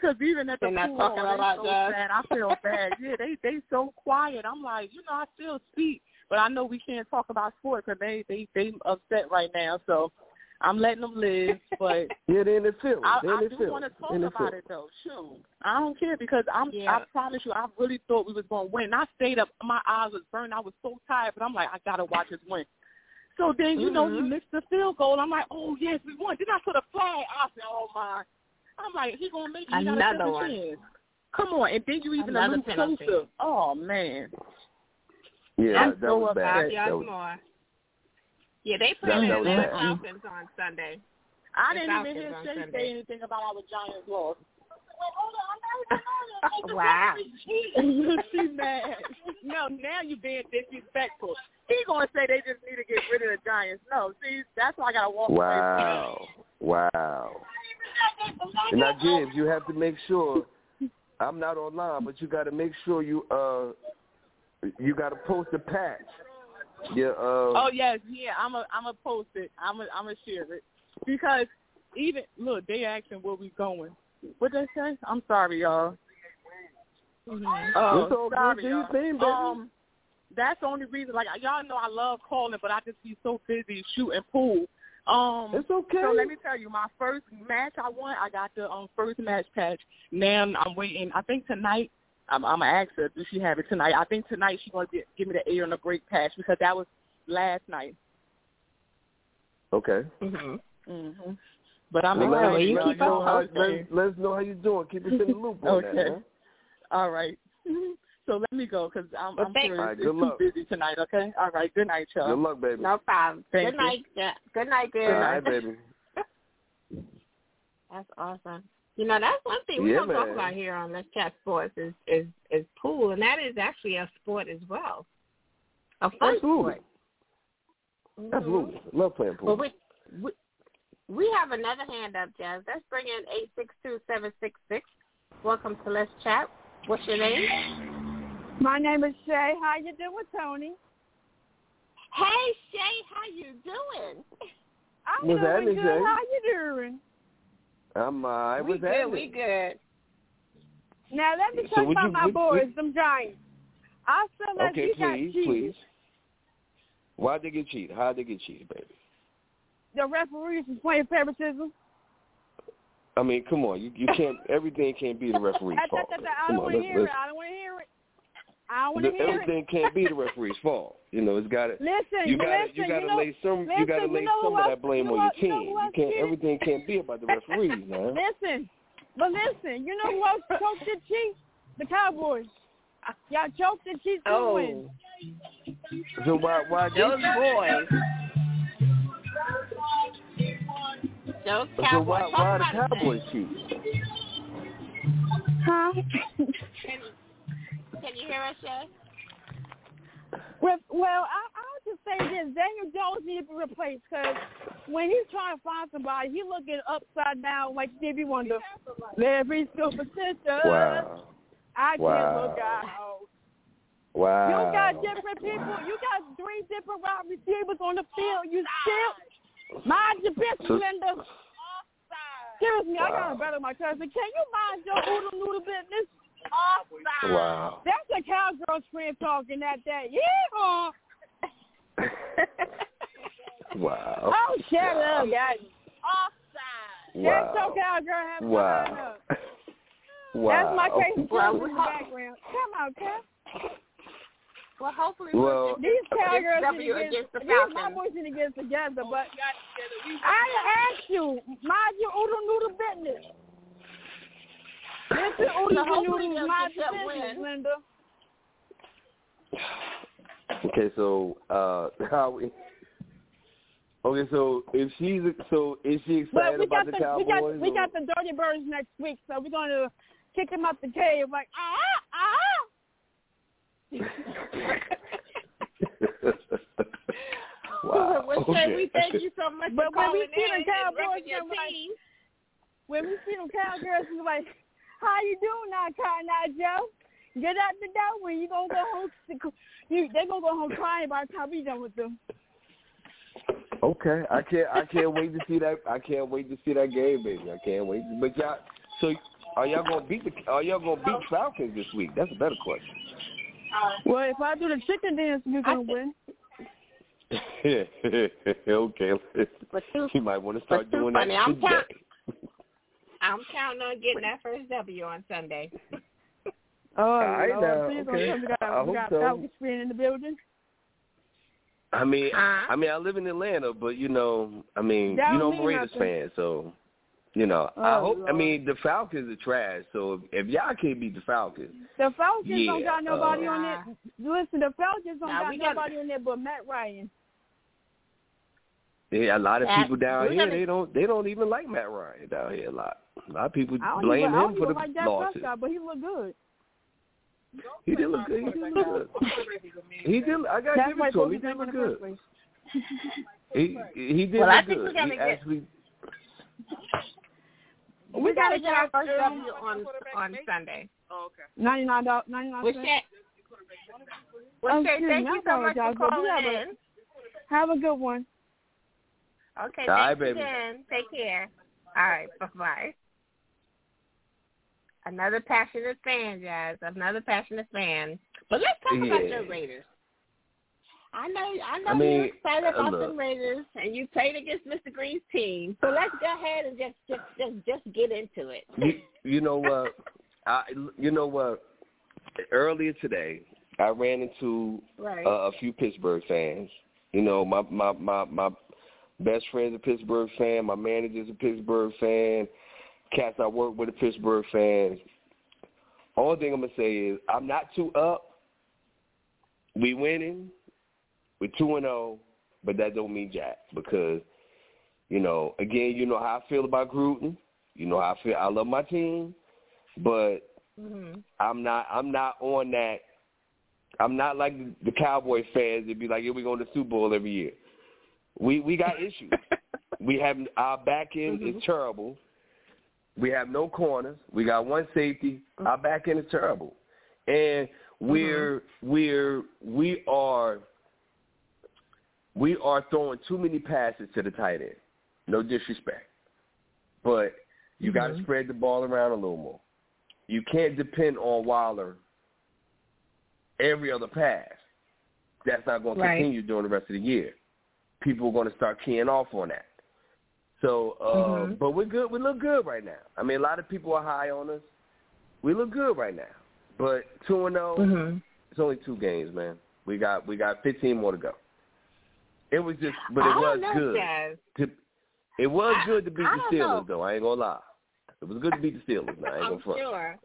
Because even at the They're not pool, talking hall, a they lot, so Jazz. sad. I feel bad. Yeah, they they so quiet. I'm like, you know, I still speak, but I know we can't talk about sports because they they they upset right now. So I'm letting them live, (laughs) but Yeah, they're in the field. I, I the do field. want to talk about field. it though. Shoot, I don't care because I'm. Yeah. I promise you, I really thought we was going to win. I stayed up. My eyes was burned. I was so tired, but I'm like, I gotta watch us win. So then, you know, he missed the field goal. I'm like, oh yes, we won. Then I saw the flag. I said, oh my. I'm like, he gonna make it. He got a Another second one. chance. Come on, and then you even Another a little penalty. closer. Oh man. Yeah, I'm that, that so was upset. bad. Five That was. Yeah, they play That- the that was Atlanta. Falcons on Sunday. I The didn't even hear on Shay say anything about our Giants loss. (laughs) Wait, hold on. wow. (laughs) She's mad. No, now you're being disrespectful. He gonna say they just need to get rid of the Giants. No, see, that's why I gotta walk away. Wow. Wow. And now, James, you have to make sure. I'm not online, but you got to make sure you uh you got to post a patch. Yeah. Uh, Oh yes, yeah. I'm a I'm a post it. I'm a I'm a share it because even look, they asking where we going. What they say? I'm sorry, y'all. Oh, all good. sorry, y'all. thing. Um, that's the only reason. Like y'all know, I love calling, but I just be so busy shooting pool. Um, It's okay. So let me tell you, my first match I won, I got the um first match patch. Now I'm waiting. I think tonight. I'm, I'm gonna ask her, do she have it tonight? I think tonight she's gonna get, give me the air and the break patch because that was last night. okay. Mhm. hmm But I'm Well, Well, let, excited. you keep us know us how, posted. let, let us know how you're doing. Keep us in the loop on that, Okay. All right. (laughs) So let me go because I'm, Well, I'm thank- curious. All right, it's good too luck. busy tonight. Okay. All right. Good night, y'all. Good luck, baby. No problem. Thank Good you. night. Yeah. Good night, All girl. right, baby. (laughs) That's awesome. You know, that's one thing we Yeah, don't talk about here on Let's Chat Sports is is is pool, and that is actually a sport as well, a fun Absolutely. sport. Mhm. Absolutely. Love playing Well, pool. we, we we have another hand up, Jazz. Let's bring in eight six two seven six six. Welcome to Let's Chat. What's your name? My name is Shay. How you doing, Toni? Hey Shay, how you doing? I'm What's doing happening, good. Shay? How you doing? I'm uh, I we was good. at We good. Now let me So talk would about you- my would- boys, would- them Giants. I feel like Okay, we got please, cheated. please. Why'd they get cheated? How'd they get cheated, baby? The referees was playing favoritism. I mean, come on. You you can't. everything can't be the referee's (laughs) I, fault. I, I, I Come don't on, want to let's, hear it. let's, I don't want to hear it. I want to the- hear it. everything can't be the referee's fault. You know, it's got to. Listen, You gotta listen, you gotta know, lay some listen, you gotta you lay know some of else- that blame you know on what- your you know team. You can't cheated? everything can't be about the (laughs) referees, man. Listen, but listen, you know who else choked the Chiefs? The Cowboys. Y'all choked the Chiefs to Oh, win. So why why they those boys. Those So Cowboys. why why the Cowboys cheat? Huh? (laughs) Can, can you hear us, Shay? Well, well, I, I'll just say this: Daniel Jones needs to be replaced because when he's trying to find somebody, he's looking upside down like Stevie Wonder. Every superstition. Wow. I can't Wow. look out. Wow. You got different people. You got three different wide receivers on the field. You still mind your business, So- Linda. Seriously, I Wow. gotta better my cousin. Can you mind your oodle noodle business? Wow. That's a cowgirl's friend talking at that day. Yeah. Wow. (laughs) Oh, shut wow. up, guys. Offside. That's Wow. your cowgirl have to line Wow. up. Wow. That's my case Well, in the background. Come on, Kev. Well, hopefully Well- we'll These cowgirls W need to get, against the these my boys need to get together, but I asked you, mind your oodle noodle business. Listen, oodle So hopefully noodle, they'll mind get your that business. Linda. Okay, so uh (laughs) how we Okay, so if she's so is she But excited we about got the the, we got Cowboys? we got the dirty birds next week, so we're gonna kick them out the cave like ah ah. (laughs) wow. Well, Shay, okay. we thank you so much But for when we see in the Cowboys, repping your we're like- team. When we see them cowgirls, we're like, how you doing now, Cotton Eye Joe? Get out the door when you gonna go home. You they gonna go home crying by the time we done with them. Okay, I can't. I can't wait to see that. I can't wait to see that game, baby. I can't wait. But y'all, so are y'all gonna beat the? Are y'all gonna beat Falcons this week? That's a better question. Well, if I do the chicken dance, you're gonna win. (laughs) okay, But too, you might want to start But too doing funny. that I'm today. count- I'm counting on getting that first W on Sunday. (laughs) Oh, right Lord, now, please okay. don't tell we I got, we hope got so. Falcons fan in the building. I mean, Huh? I mean, I live in Atlanta, but you know, I mean, That you know, I'm a Raiders nothing. fan, so you know, I Oh, hope. I mean, the Falcons are trash, so if, if y'all can't beat the Falcons, The Falcons don't got nobody uh, on it. Listen, the Falcons don't Nah, got we got- nobody on there but Matt Ryan. yeah, a lot of That- people down here gonna- they don't they don't even like Matt Ryan down here a lot. A lot of people I don't blame even, I him don't for even the like losses. Prescott, but he looked good. He did look good. He did look good. He did. I got to give it to him. He did look in the first good. He he did Well, I look think we good. gotta He get- actually. We gotta gotta get our first W on on Sunday. Oh, okay. Ninety nine dollars, ninety nine Well, cents. Oh, well, Shay, thank you so much for apologize, but you calling have a- in. Have a good one. Okay, All right, thanks baby. again. Take care. All right, bye bye. Another passionate fan, guys. Another passionate fan. But let's talk about your Raiders. I know, I know I mean, you're excited about look. the Raiders, and you played against Mr. Green's team. So let's go ahead and just, just, just, just get into it. You, you know what? I you know what? Earlier today, I ran into right. uh, a few Pittsburgh fans. You know, my my my my best friend's a Pittsburgh fan. My manager's a Pittsburgh fan. Cats I work with are Pittsburgh fans. Only thing I'm gonna say is I'm not too up. We winning. We're two and zero, but that don't mean jack because, you know, again, you know how I feel about Gruden. You know how I feel. I love my team, but hmm I'm not. I'm not on that. I'm not like the, the Cowboy fans that be like, "Yeah, we go to the Super Bowl every year." We we got issues. (laughs) we have our back end Mhm. is terrible. We have no corners. We got one safety. Mm-hmm. Our back end is terrible, and mm-hmm. we're we're we are we are throwing too many passes to the tight end. No disrespect, but you got to mm-hmm. spread the ball around a little more. You can't depend on Waller every other pass. That's not going to Right. continue during the rest of the year. People are going to start keying off on that. So, uh, Mhm. but we're good. We look good right now. I mean, a lot of people are high on us. We look good right now. But two and zero, hmm it's only two games, man. We got we got 15 more to go. It was just, but it I was good. To, it was I- good to beat the Steelers, know. though. I ain't gonna lie. It was good to beat the Steelers. Now, I ain't I'm gonna front. sure.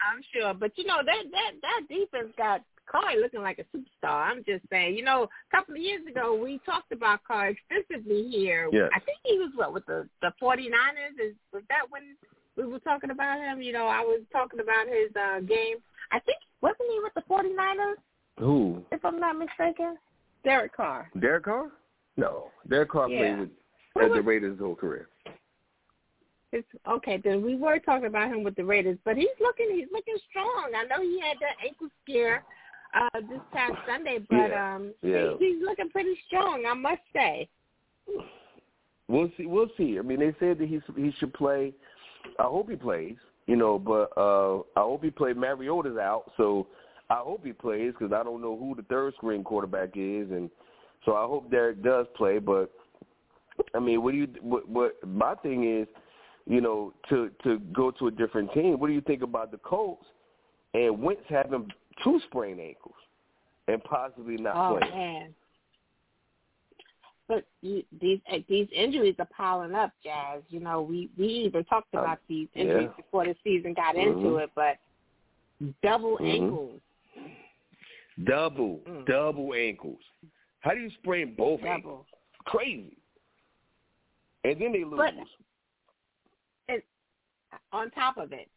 I'm sure, but you know that that that defense got Carr looking like a superstar. I'm just saying, you know, a couple of years ago we talked about Carr extensively here. Yes. I think he was what with the the 49ers. Is was that when we were talking about him? You know, I was talking about his uh game. I think wasn't he with the 49ers? Who? If I'm not mistaken, Derek Carr. Derek Carr? No, Derek Carr Yeah. played with Who as the Raiders his whole career. It's, okay, then we were talking about him with the Raiders, but he's looking he's looking strong. I know he had that ankle scare uh this past Sunday, but Yeah, um yeah. he, he's looking pretty strong, I must say. We'll see. We'll see. I mean, they said that he he should play. I hope he plays. You know, but uh I hope he plays. Mariota's out, so I hope he plays because I don't know who the third string quarterback is, and so I hope Derek does play. But I mean, what do you? What, what my thing is, you know, to to go to a different team. What do you think about the Colts and Wentz having two sprained ankles and possibly not Oh playing? man. But you, these uh, these injuries are piling up, Jazz. You know, we we even talked Um, about these injuries yeah. before the season got into Mhm. it, but double Mhm. ankles, Double, Mm. double ankles. How do you sprain both double. ankles? Crazy. And then they lose. But- on top of it.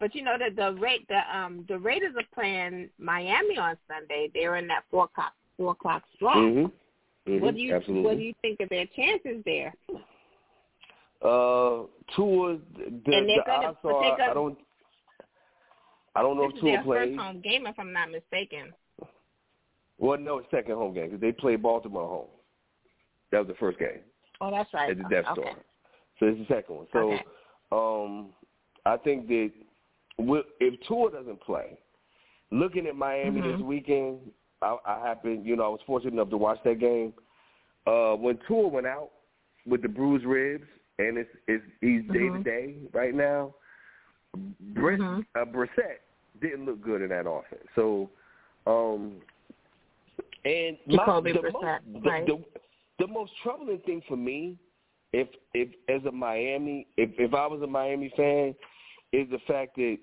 But you know that the rate the um the Raiders are playing Miami on Sunday. They're in that four o'clock four o'clock slot. mm-hmm. mm-hmm. What do you Absolutely. what do you think of their chances there? Uh, Tua, the, And the they're gonna- odds but are, they're gonna- I don't, I don't know This if is their plays. first home game, if I'm not mistaken. Well, no, it's second home game because they played Baltimore home. That was the first game Oh, that's right. at the Death okay. Star. So it's the second one. So, Okay. um, I think that if Tua doesn't play, looking at Miami Mhm. this weekend, I, I happened, you know, I was fortunate enough to watch that game. Uh, when Tua went out with the bruised ribs, and it's, it's he's day to Mhm. day right now. Britt, Mhm. uh, Brissett didn't look good in that offense. So, um, and my, the, Brissett, most, the, the, the most troubling thing for me, if if as a Miami, if if I was a Miami fan, is the fact that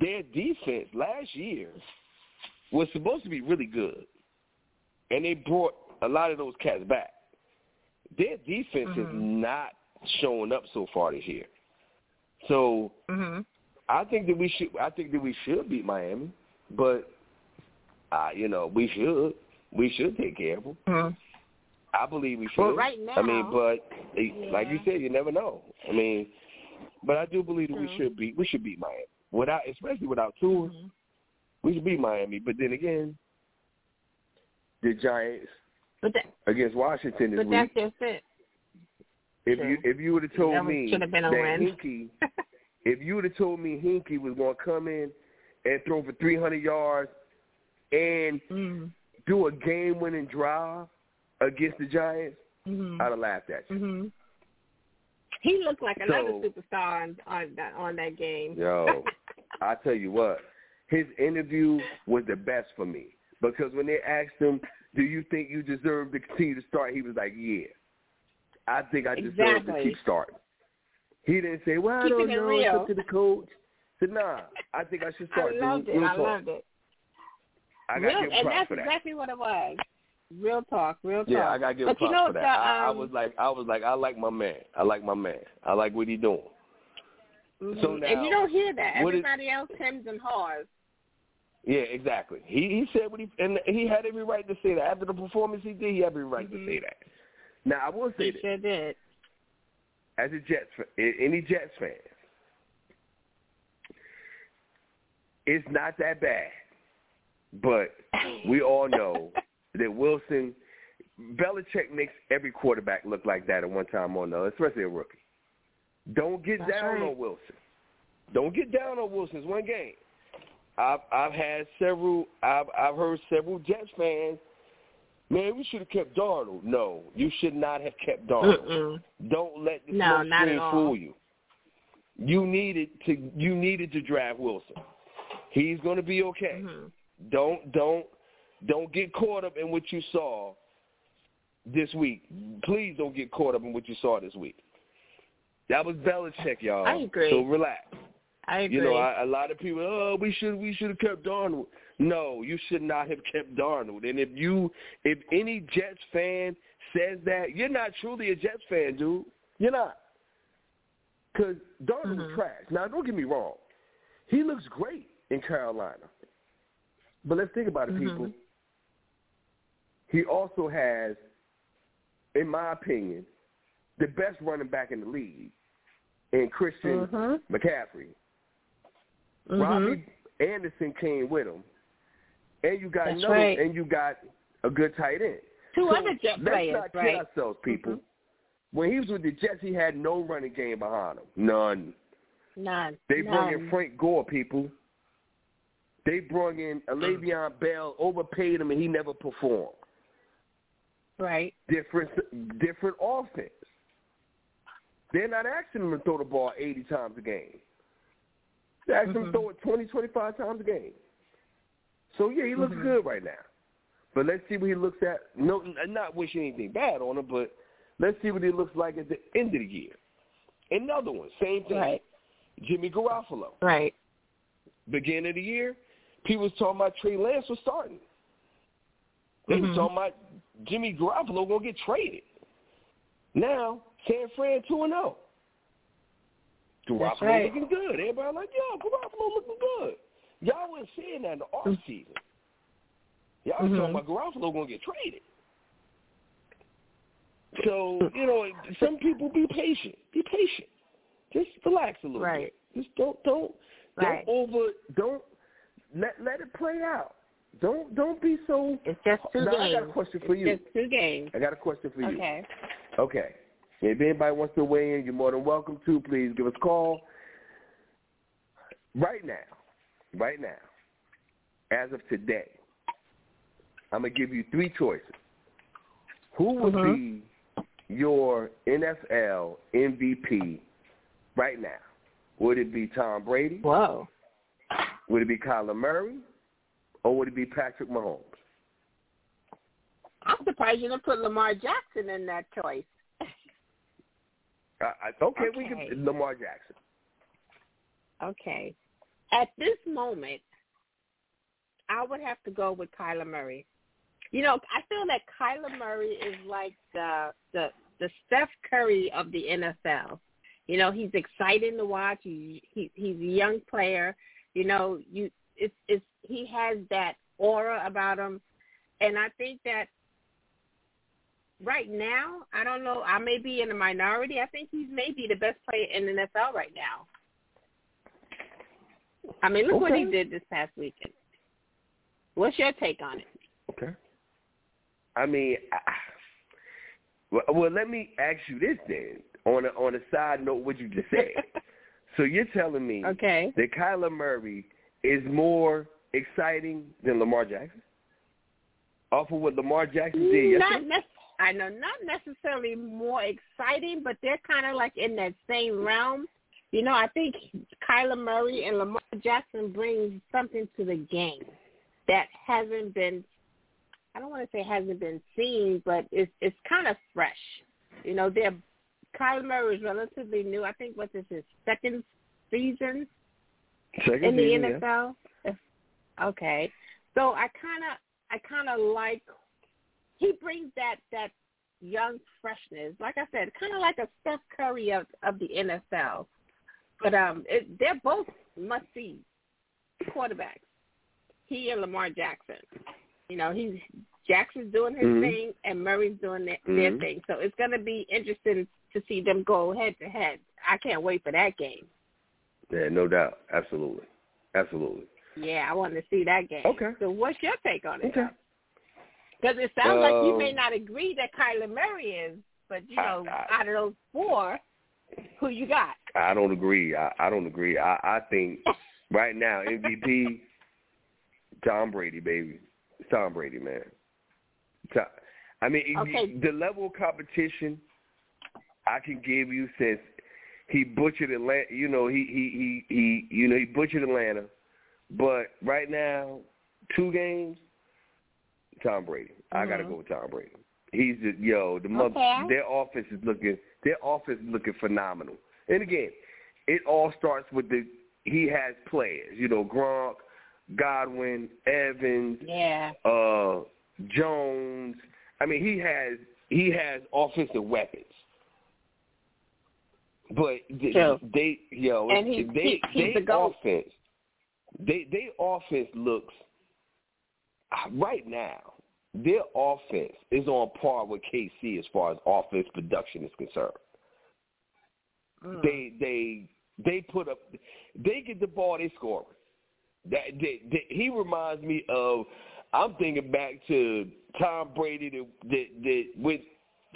their defense last year was supposed to be really good, and they brought a lot of those cats back. Their defense is Mhm. not showing up so far this year. So hmm I think that we should. I think that we should beat Miami, but uh, you know we should. We should take care of them. hmm I believe we should. Well, right I mean, but eh, like you said, you never know. I mean, but I do believe that we should beat. We should beat Miami without, especially without Tua. Mhm. We should beat Miami. But then again, the Giants But that, against Washington this but week. that's just it. If True. you if you would have told That me should have that win. Heinicke, (laughs) if you would have told me Heinicke was going to come in and throw for 300 yards and mm do a game-winning drive against the Giants, hmm I'd have laughed at you. hmm He looked like another So- superstar on, on that on that game. Yo, (laughs) I tell you what, his interview was the best for me because when they asked him, "Do you think you deserve to continue to start?" He was like, "Yeah, I think I deserve to keep starting." He didn't say, "Well, I Keeping don't it know, real. it's up to the coach." He said, "Nah, I think I should I start." loved dude. it. Real I talk. loved it. I got Real, and that's for that. exactly what it was. Real talk. Real talk. Yeah, I gotta give but you props know for that. the, I, I um, was like, I was like, I like my man. I like my man. I like what he doing. mhm. so and you don't hear that. what is- Everybody else hems and haws. Yeah, exactly. He he said what he and he had every right to say that. After the performance he did, he had every right Mhm. to say that. Now I will say He this: sure did. as a Jets, fan, any Jets fan, it's not that bad. But we all know that Wilson, Belichick makes every quarterback look like that at one time or another, especially a rookie. Don't get That's down right. on Wilson. Don't get down on Wilson. It's one game. I've I've had several. I've I've heard several Jets fans. Man, we should have kept Darnold. No, you should not have kept Darnold. Mm-mm. Don't let the No, screen fool you. You needed to you needed to draft Wilson. He's going to be okay. Mhm. Don't don't don't get caught up in what you saw this week. Please don't get caught up in what you saw this week. That was Belichick, y'all. I agree. So relax. I agree. You know, I, a lot of people, oh, we should we should have kept Darnold. No, you should not have kept Darnold. And if you, if any Jets fan says that, you're not truly a Jets fan, dude. You're not. Because Darnold was Mhm. trash. Now, don't get me wrong. He looks great in Carolina. But let's think about it, Mhm. people. He also has, in my opinion, the best running back in the league in Christian Mhm. McCaffrey. Mhm. Robbie Anderson came with him, and you got That's another, right. and you got a good tight end. Two So other Jet let's players, not kid right? ourselves, people. Mhm. When he was with the Jets, he had no running game behind him, none. None. They brought None. in Frank Gore, people. They brought in a Le'Veon Bell, overpaid him, and he never performed. Right. Different, different offense. They're not asking him to throw the ball 80 times a game. They're asking him to Mhm. throw it 20, 25 times a game. So, yeah, he looks Mhm. good right now. But let's see what he looks at. No, not wishing anything bad on him, but let's see what he looks like at the end of the year. Another one, same thing. Right. Jimmy Garoppolo. Right. Beginning of the year, people was talking about Trey Lance was starting. They Mhm. was talking about Jimmy Garoppolo gonna get traded. Now, San Fran two and zero. Garoppolo right. looking good. Everybody like, yo, Garoppolo looking good. Y'all wasn't saying that in the off season. Y'all was Mhm. talking about Garoppolo gonna get traded. So you know, some people be patient. Be patient. Just relax a little Right. bit. Just don't don't don't over don't let let it play out. Don't don't be so. It's just two Now, I games. got a question for it's you. just two games. I got a question for you. Okay. Okay. If anybody wants to weigh in, you're more than welcome to. Please give us a call. Right now, right now, as of today, I'm gonna give you three choices. Who would Mhm. be your NFL MVP right now? Would it be Tom Brady? Whoa. Would it be Kyler Murray? Or would it be Patrick Mahomes? I'm surprised you didn't put Lamar Jackson in that choice. (laughs) I, I, okay, we can Lamar Jackson. Okay. At this moment, I would have to go with Kyler Murray. You know, I feel that Kyler Murray is like the the the Steph Curry of the NFL. You know, he's exciting to watch. He, he he's a young player. You know, you it's it's he has that aura about him, and I think that right now, I don't know. I may be in the minority. I think he's maybe the best player in the NFL right now. I mean, look what he did this past weekend. What's your take on it? Okay. I mean, I, well, well, let me ask you this then. On a, on a side note, what you just said. (laughs) so you're telling me Okay. that Kyler Murray is more exciting than Lamar Jackson? Off of what Lamar Jackson did Not yesterday? nec- I know not necessarily more exciting, but they're kind of like in that same realm. You know, I think Kyler Murray and Lamar Jackson brings something to the game that hasn't been I don't want to say hasn't been seen, but it's it's kind of fresh. You know, they're Kyler Murray is relatively new. I think what this is second season Second in the season, yeah. NFL. If- Okay, so I kind of I kind of like he brings that that young freshness. Like I said, kind of like a Steph Curry of of the NFL. But um, it, they're both must see quarterbacks. He and Lamar Jackson. You know, he's Jackson's doing his Mhm. thing and Murray's doing their, their Mhm. thing. So it's going to be interesting to see them go head to head. I can't wait for that game. Yeah, no doubt. Absolutely. Absolutely. Yeah, I want to see that game. Okay. So what's your take on it? Okay. Because it sounds like you Um, may not agree that Kyler Murray is, but you know, I- I- out of those four, who you got? I don't agree. I, I don't agree. I, I think (laughs) right now MVP Tom Brady, baby. Tom Brady, man. To- I mean, Okay. the level of competition I can give you since he butchered Atlanta. You know, he he he he. You know, he butchered Atlanta. But right now, two games, Tom Brady. I got to go with Tom Brady. He's just yo. The mother, Okay. their offense is looking. Their offense is looking phenomenal. And again, it all starts with the he has players. You know, Gronk, Godwin, Evans, Yeah. uh, Jones. I mean, he has he has offensive weapons. But they, True. they yo, And he- they he- he's they the offense. They they offense looks uh, right now. Their offense is on par with KC as far as offense production is concerned. Mm. They they they put up they get the ball they score. That they, they, he reminds me of I'm thinking back to Tom Brady that that, that went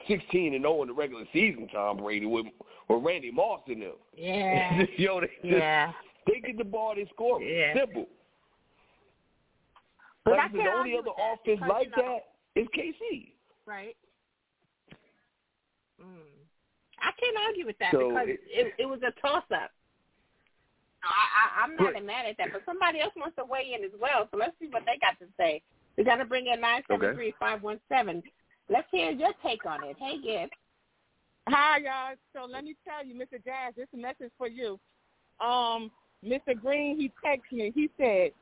16 and 0 in the regular season. Tom Brady with with Randy Moss in them. Yeah. (laughs) Yo, they, just- yeah. they get the ball they score. Yeah. Simple. But Like I I can't the only other that offense like you know- that is KC. Right. Mm. I can't argue with that So because it- it, it was a toss up. I, I, I'm not But- mad at that, but somebody else wants to weigh in as well. So let's see what they got to say. We got to bring in nine seven three five one seven. Let's hear your take on it. Hey, Gibbs. Hi, y'all. So let me tell you, Mr. Jazz, this message for you. Um, Mr. Green, he texted me. He said,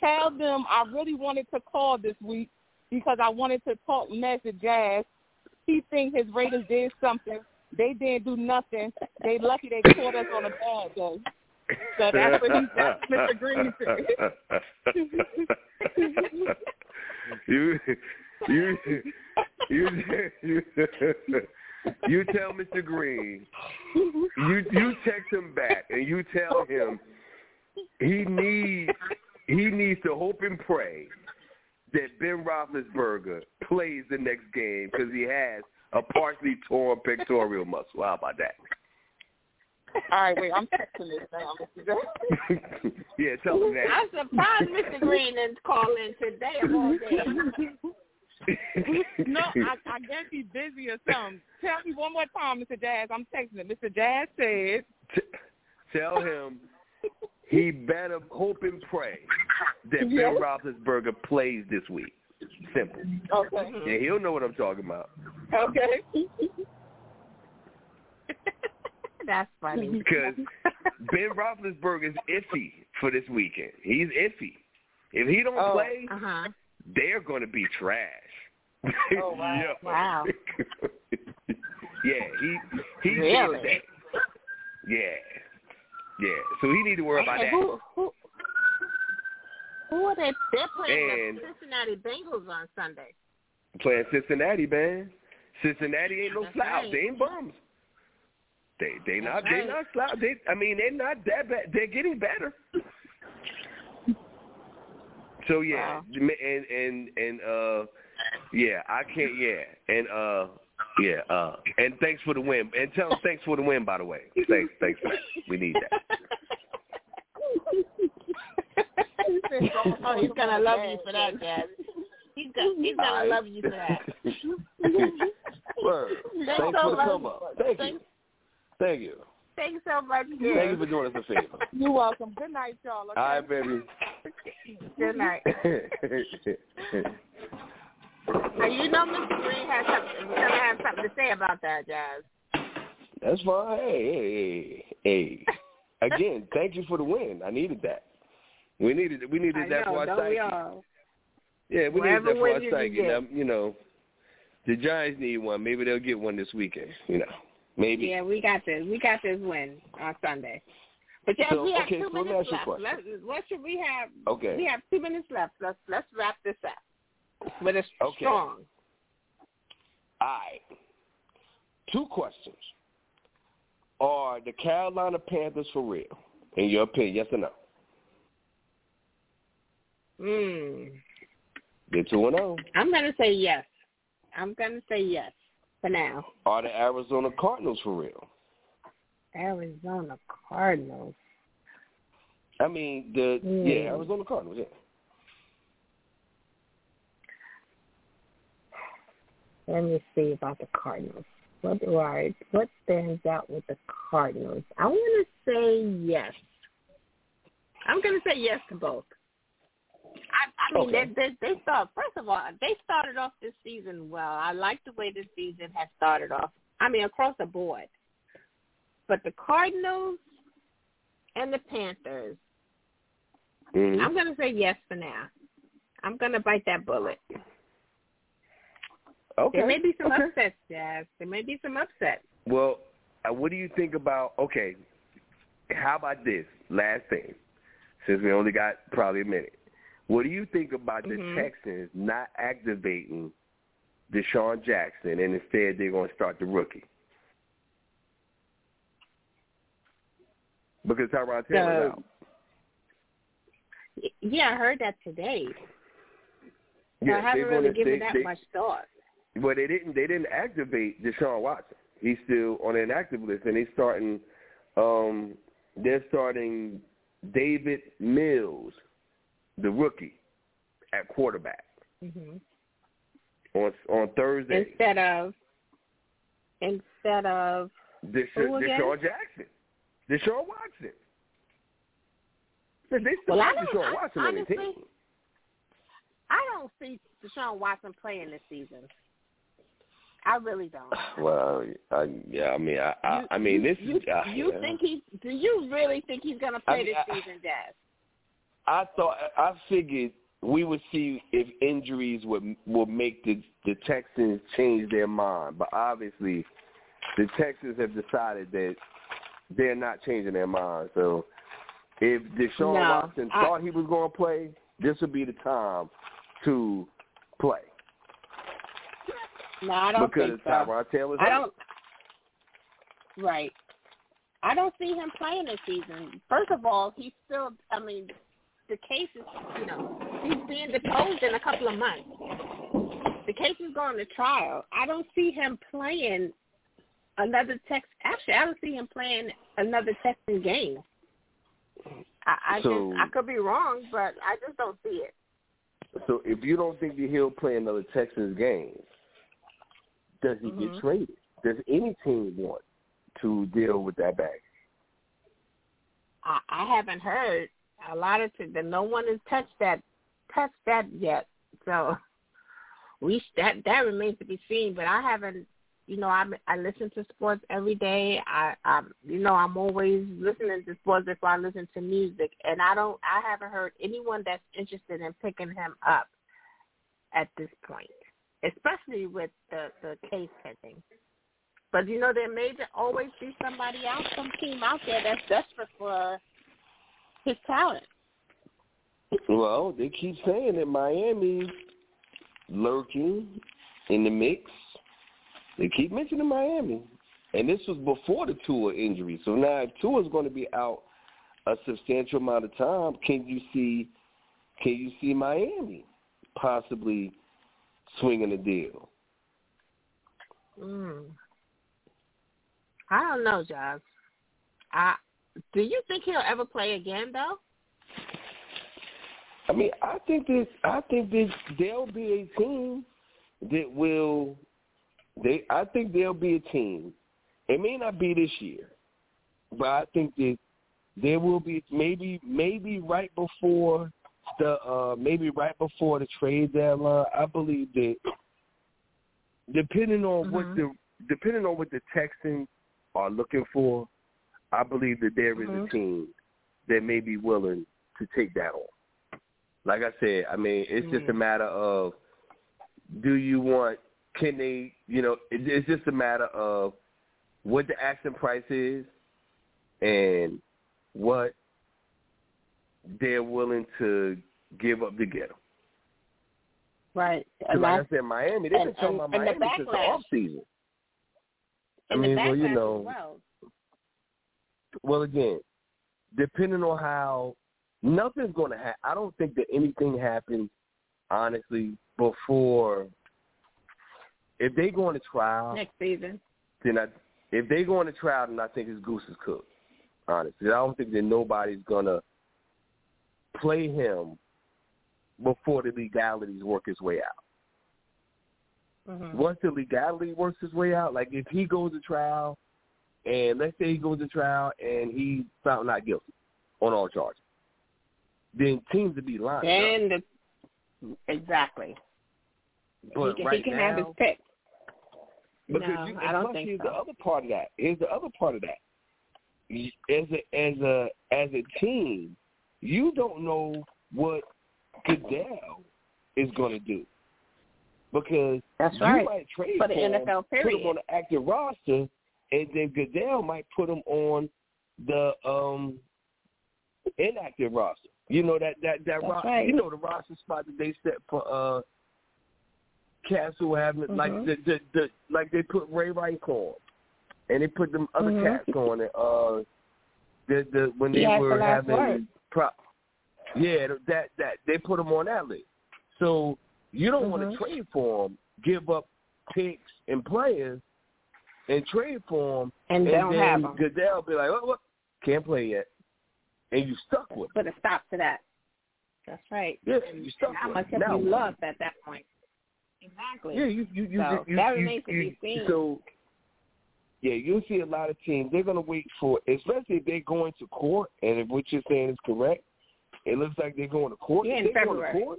tell them I really wanted to call this week because I wanted to talk to Jazz. He think his Raiders did something. They didn't do nothing. They lucky they caught us on a bad day. So that's what he that's Mr. Green said. (laughs) you, you, you, you, you tell Mr. Green, you you text him back and you tell him he needs he needs to hope and pray that Ben Roethlisberger plays the next game because he has a partially torn pectoral muscle. How about that? All right, wait, I'm texting this now, Mr. Jazz. (laughs) yeah, tell him that. I'm surprised Mr. Green didn't call in today of all days. (laughs) (laughs) no, (laughs) I, I guess he's busy or something. Tell me one more time, Mr. Jazz. I'm texting him. Mr. Jazz said, T- tell him he better hope and pray that Yes. Ben Roethlisberger plays this week. Simple. okay, Yeah, he'll know what I'm talking about. okay. (laughs) That's funny. Because Ben Roethlisberger is iffy for this weekend. He's iffy. If he don't Oh. play, Uh huh. they're going to be trash. (laughs) Oh, wow. (laughs) Yo. Wow. (laughs) yeah, he he Really? yeah. so he need to worry about Okay, that. who, who, who are they? They're playing And- the Cincinnati Bengals on Sunday. Playing Cincinnati, man. Cincinnati ain't no That's slouch. right. They ain't bums. They they not That's they right. not slouch. They I mean they're not that bad. They're getting better. So yeah, Wow. and and and uh, yeah, I can't. Yeah, and uh, yeah, uh, and thanks for the win. And tell them thanks for the win, by the way. Thanks, thanks for that. We need that. oh, he's gonna love you for that, Jazz. He's gonna he's gonna love you for that. Word. Thanks Thanks so for the much. come up. Thank you. Thanks, Thank you. thanks so much, Thank you for doing us a favor. You're welcome. Good night, y'all. Okay? All right, baby. Good night. (laughs) Now, you know Mr. Green has something, gonna have something to say about that, Jazz. That's fine. Hey, hey, hey. (laughs) Again, thank you for the win. I needed that. We needed we needed I that know, for our psyche. we all? Yeah, we Wherever needed that for our win you psyche. Now, you know, the Giants need one. Maybe they'll get one this weekend. You know, maybe. Yeah, we got this. We got this win on Sunday. But Jazz, So, we have okay, two so minutes ask you a left. Let's, what should we have? Okay. We have two minutes left. Let's let's wrap this up with a Okay. strong. All right. Two questions. Are the Carolina Panthers for real? In your opinion, yes or no? Hmm. They're two and zero. I'm gonna say yes. I'm gonna say yes for now. Are the Arizona Cardinals for real? Arizona Cardinals. I mean, the Hmm. yeah, Arizona Cardinals. Yeah. Let me see about the Cardinals. What do I what stands out with the Cardinals? I want to say yes. I'm going to say yes to both. I, I mean, Okay. they, they they start. First of all, they started off this season well. I like the way this season has started off. I mean, across the board. But the Cardinals and the Panthers, Mhm. I'm going to say yes for now. I'm going to bite that bullet. Okay. There may be some okay. upsets, Jazz. There may be some upsets. Well, uh, what do you think about? Okay, how about this last thing? Since we only got probably a minute, what do you think about the Mhm. Texans not activating Deshaun Jackson and instead they're going to start the rookie? Because Tyrod Taylor's So- out. Yeah, I heard that today. So Yeah, I haven't really given they- that they- much thought. Well, they didn't. They didn't activate Deshaun Watson. He's still on an active list, and they're starting. Um, they're starting Davis Mills, the rookie, at quarterback hmm on on Thursday. Instead of instead of Desha-? Deshaun Jackson, Deshaun Watson. They still Well, have Deshaun I- Watson on their honestly- team. I don't see Deshaun Watson playing this season. I really don't. (sighs) Well, I, yeah, I mean, I, I, You- I mean, this you, is. uh, you yeah. think he? Do you really think he's going to play I mean, this I- season, Jazz? I thought I figured we would see if injuries would would make the the Texans change their mind, but obviously the Texans have decided that they're not changing their mind. So if Deshaun No, Watson I- thought he was going to play, this would be the time to play No, I don't because think so. Tyrod Taylor's I don't. Right. I don't see him playing this season. First of all, he's still. I mean, the case is. You know, he's being deposed in a couple of months. The case is going to trial. I don't see him playing another Tex. Actually, I don't see him playing another Texan game. I, I So- just. I could be wrong, but I just don't see it. So if you don't think that he'll play another Texans game, does he Mhm. get traded? Does any team want to deal with that baggage? I, I haven't heard a lot of that. No one has touched that touched that yet. So (laughs) we that that remains to be seen. But I haven't. You know, I I listen to sports every day. I I you know I'm always listening to sports before I listen to music, and I don't. I haven't heard anyone that's interested in picking him up at this point, especially with the the case pending. But you know, there may always be somebody else, some team out there that's desperate for his talent. Well, they keep saying that Miami lurking in the mix. They keep mentioning Miami. And this was before the Tua injury. So now if Tua's going to be out a substantial amount of time, can you see can you see Miami possibly swinging a deal? Mm. I don't know, Josh. I do you think he'll ever play again though? I mean, I think that I think that there'll be a team that will. They, I think there'll be a team. It may not be this year, but I think that there will be maybe maybe right before the uh maybe right before the trade deadline. I believe that depending on what mm-hmm. the depending on what the Texans are looking for, I believe that there is a team that may be willing to take that on. Like I said, I mean, it's just a mm-hmm. matter of do you want can they you know, it, it's just a matter of what the asking price is and what they're willing to give up to get them. Right. And like I said, Miami, they've been talking about and the Miami since the off season. I mean, the well, you know, well. well, again, depending on how nothing's going to happen. I don't think that anything happens, honestly, before. If they go into trial, next season. then I, if they go into trial, then I think his goose is cooked. Honestly, I don't think that nobody's gonna play him before the legalities work its way out. Mm-hmm. Once the legality works its way out, like if he goes to trial, and let's say he goes to trial and he's found not guilty on all charges, then teams would be lying. And the, exactly. But he can, right he can now, have his pick. Because No, you, I don't think here's so. the other part of that. Here's the other part of that. As a as a as a team, you don't know what Goodell is going to do because That's you right. might trade For the him, NFL put him period. on the active roster, and then Goodell might put him on the um inactive roster. You know that that that That's ro- right. you know the roster spot that they set for uh cats who have it like the, the the like they put Ray Rice on, and they put them other Mhm. cats on it. Uh, the the when they the were having prop, yeah, that that they put them on that list. So you don't want Mhm. to trade for them, give up picks and players, and trade for them, And and don't then have 'em. Goodell be like, oh, what? Can't play yet, and you stuck with. Put a stop to that. That's right. Yeah, and, you stuck and how much have Now you lost at that point? Exactly. Yeah, you you you, So, you, that you, to be seen. So yeah, you'll see a lot of teams. They're gonna wait for, especially if they're going to court, and if what you're saying is correct, it looks like they're going to court. Yeah, if in they're going February. to court,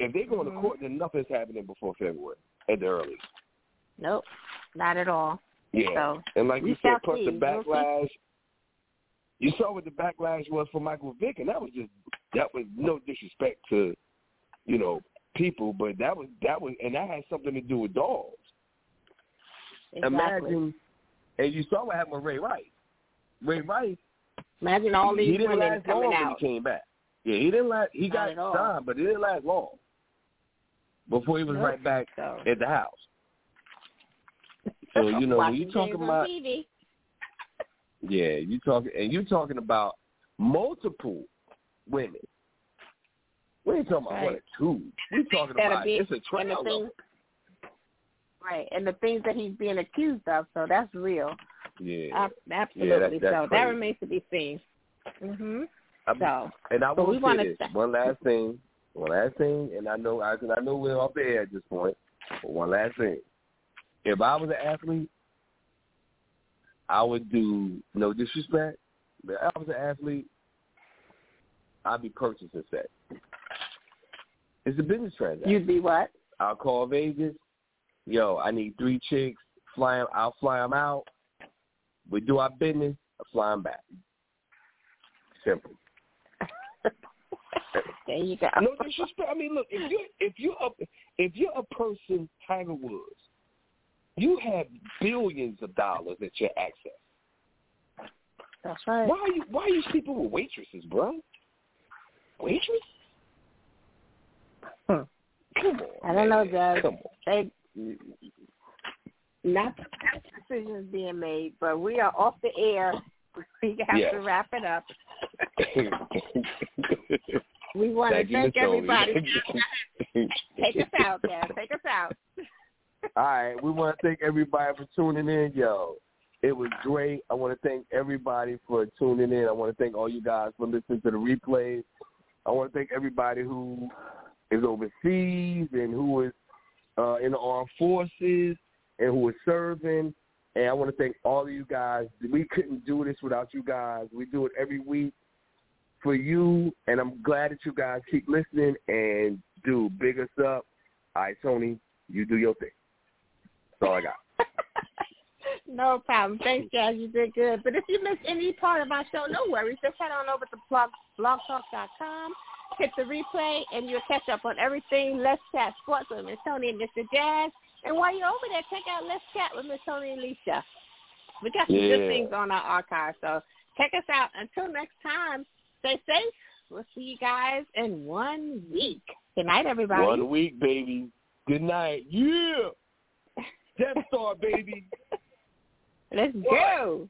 if they're going Mhm. to court, then nothing's happening before February at the earliest. Nope. Not at all. Yeah, So and like you said, plus see. the We'll backlash. You saw what the backlash was for Michael Vick, and that was just that was no disrespect to, you know, people, but that was that was, and that had something to do with dogs. Exactly. Imagine, and you saw what happened with Ray Rice. Ray Rice, Imagine all he these didn't women last long coming when out. he came back. Yeah, he didn't last. He got signed, but it didn't last long. Before he was right back So at the house. So you know when you talking about TV. yeah, you talking and you talking about multiple women. We ain't talking about one Right. or two. We talking That'll about be it's a and trial. right, and the things that he's being accused of. So that's real. Yeah, Ab- Absolutely. that's so that remains to be seen. Mhm. So And I will we say this one last thing, one last thing, and I know I, I know we're off the air at this point. But one last thing, if I was an athlete, I would do no disrespect. But if I was an athlete, I'd be purchasing sex. It's a business transaction. you'd be what? I'll call Vegas. Yo, I need three chicks. Fly 'em- I'll fly them out. We do our business. I fly them back. Simple. (laughs) there you go. No disrespect. I mean, look, if you if you're a if you're a person, Tiger Woods, you have billions of dollars at your access. That's right. Why are you Why are you sleeping with waitresses, bro? Waitress? Hmm. Come on. I don't know, man. Judge. Come They not decisions being made, but we are off the air. (laughs) We have Yes. to wrap it up. (laughs) We want Thank to thank everybody. (laughs) Take us out, Dad. Take us out. All right, we want to thank everybody for tuning in, yo. It was great. I want to thank everybody for tuning in. I want to thank all you guys for listening to the replays. I want to thank everybody who is overseas and who is uh, in the armed forces and who is serving. And I want to thank all of you guys. We couldn't do this without you guys. We do it every week for you, and I'm glad that you guys keep listening and do big us up. All right, Toni, you do your thing. That's all I got. (laughs) no problem. Thanks, guys. You did good. But if you missed any part of our show, no worries. Just head on over to blog, blogtalk.com, hit the replay, and you'll catch up on everything Let's Chat Sports with Miss Toni and Mr. Jazz. And while you're over there, check out Let's Chat with Miss Toni and Lisa. We got some good things on our archive, so check us out. Until next time, stay safe. We'll see you guys in one week. Good night, everybody. One week, baby. Good night. Yeah. (laughs) Death Star, baby. Let's go.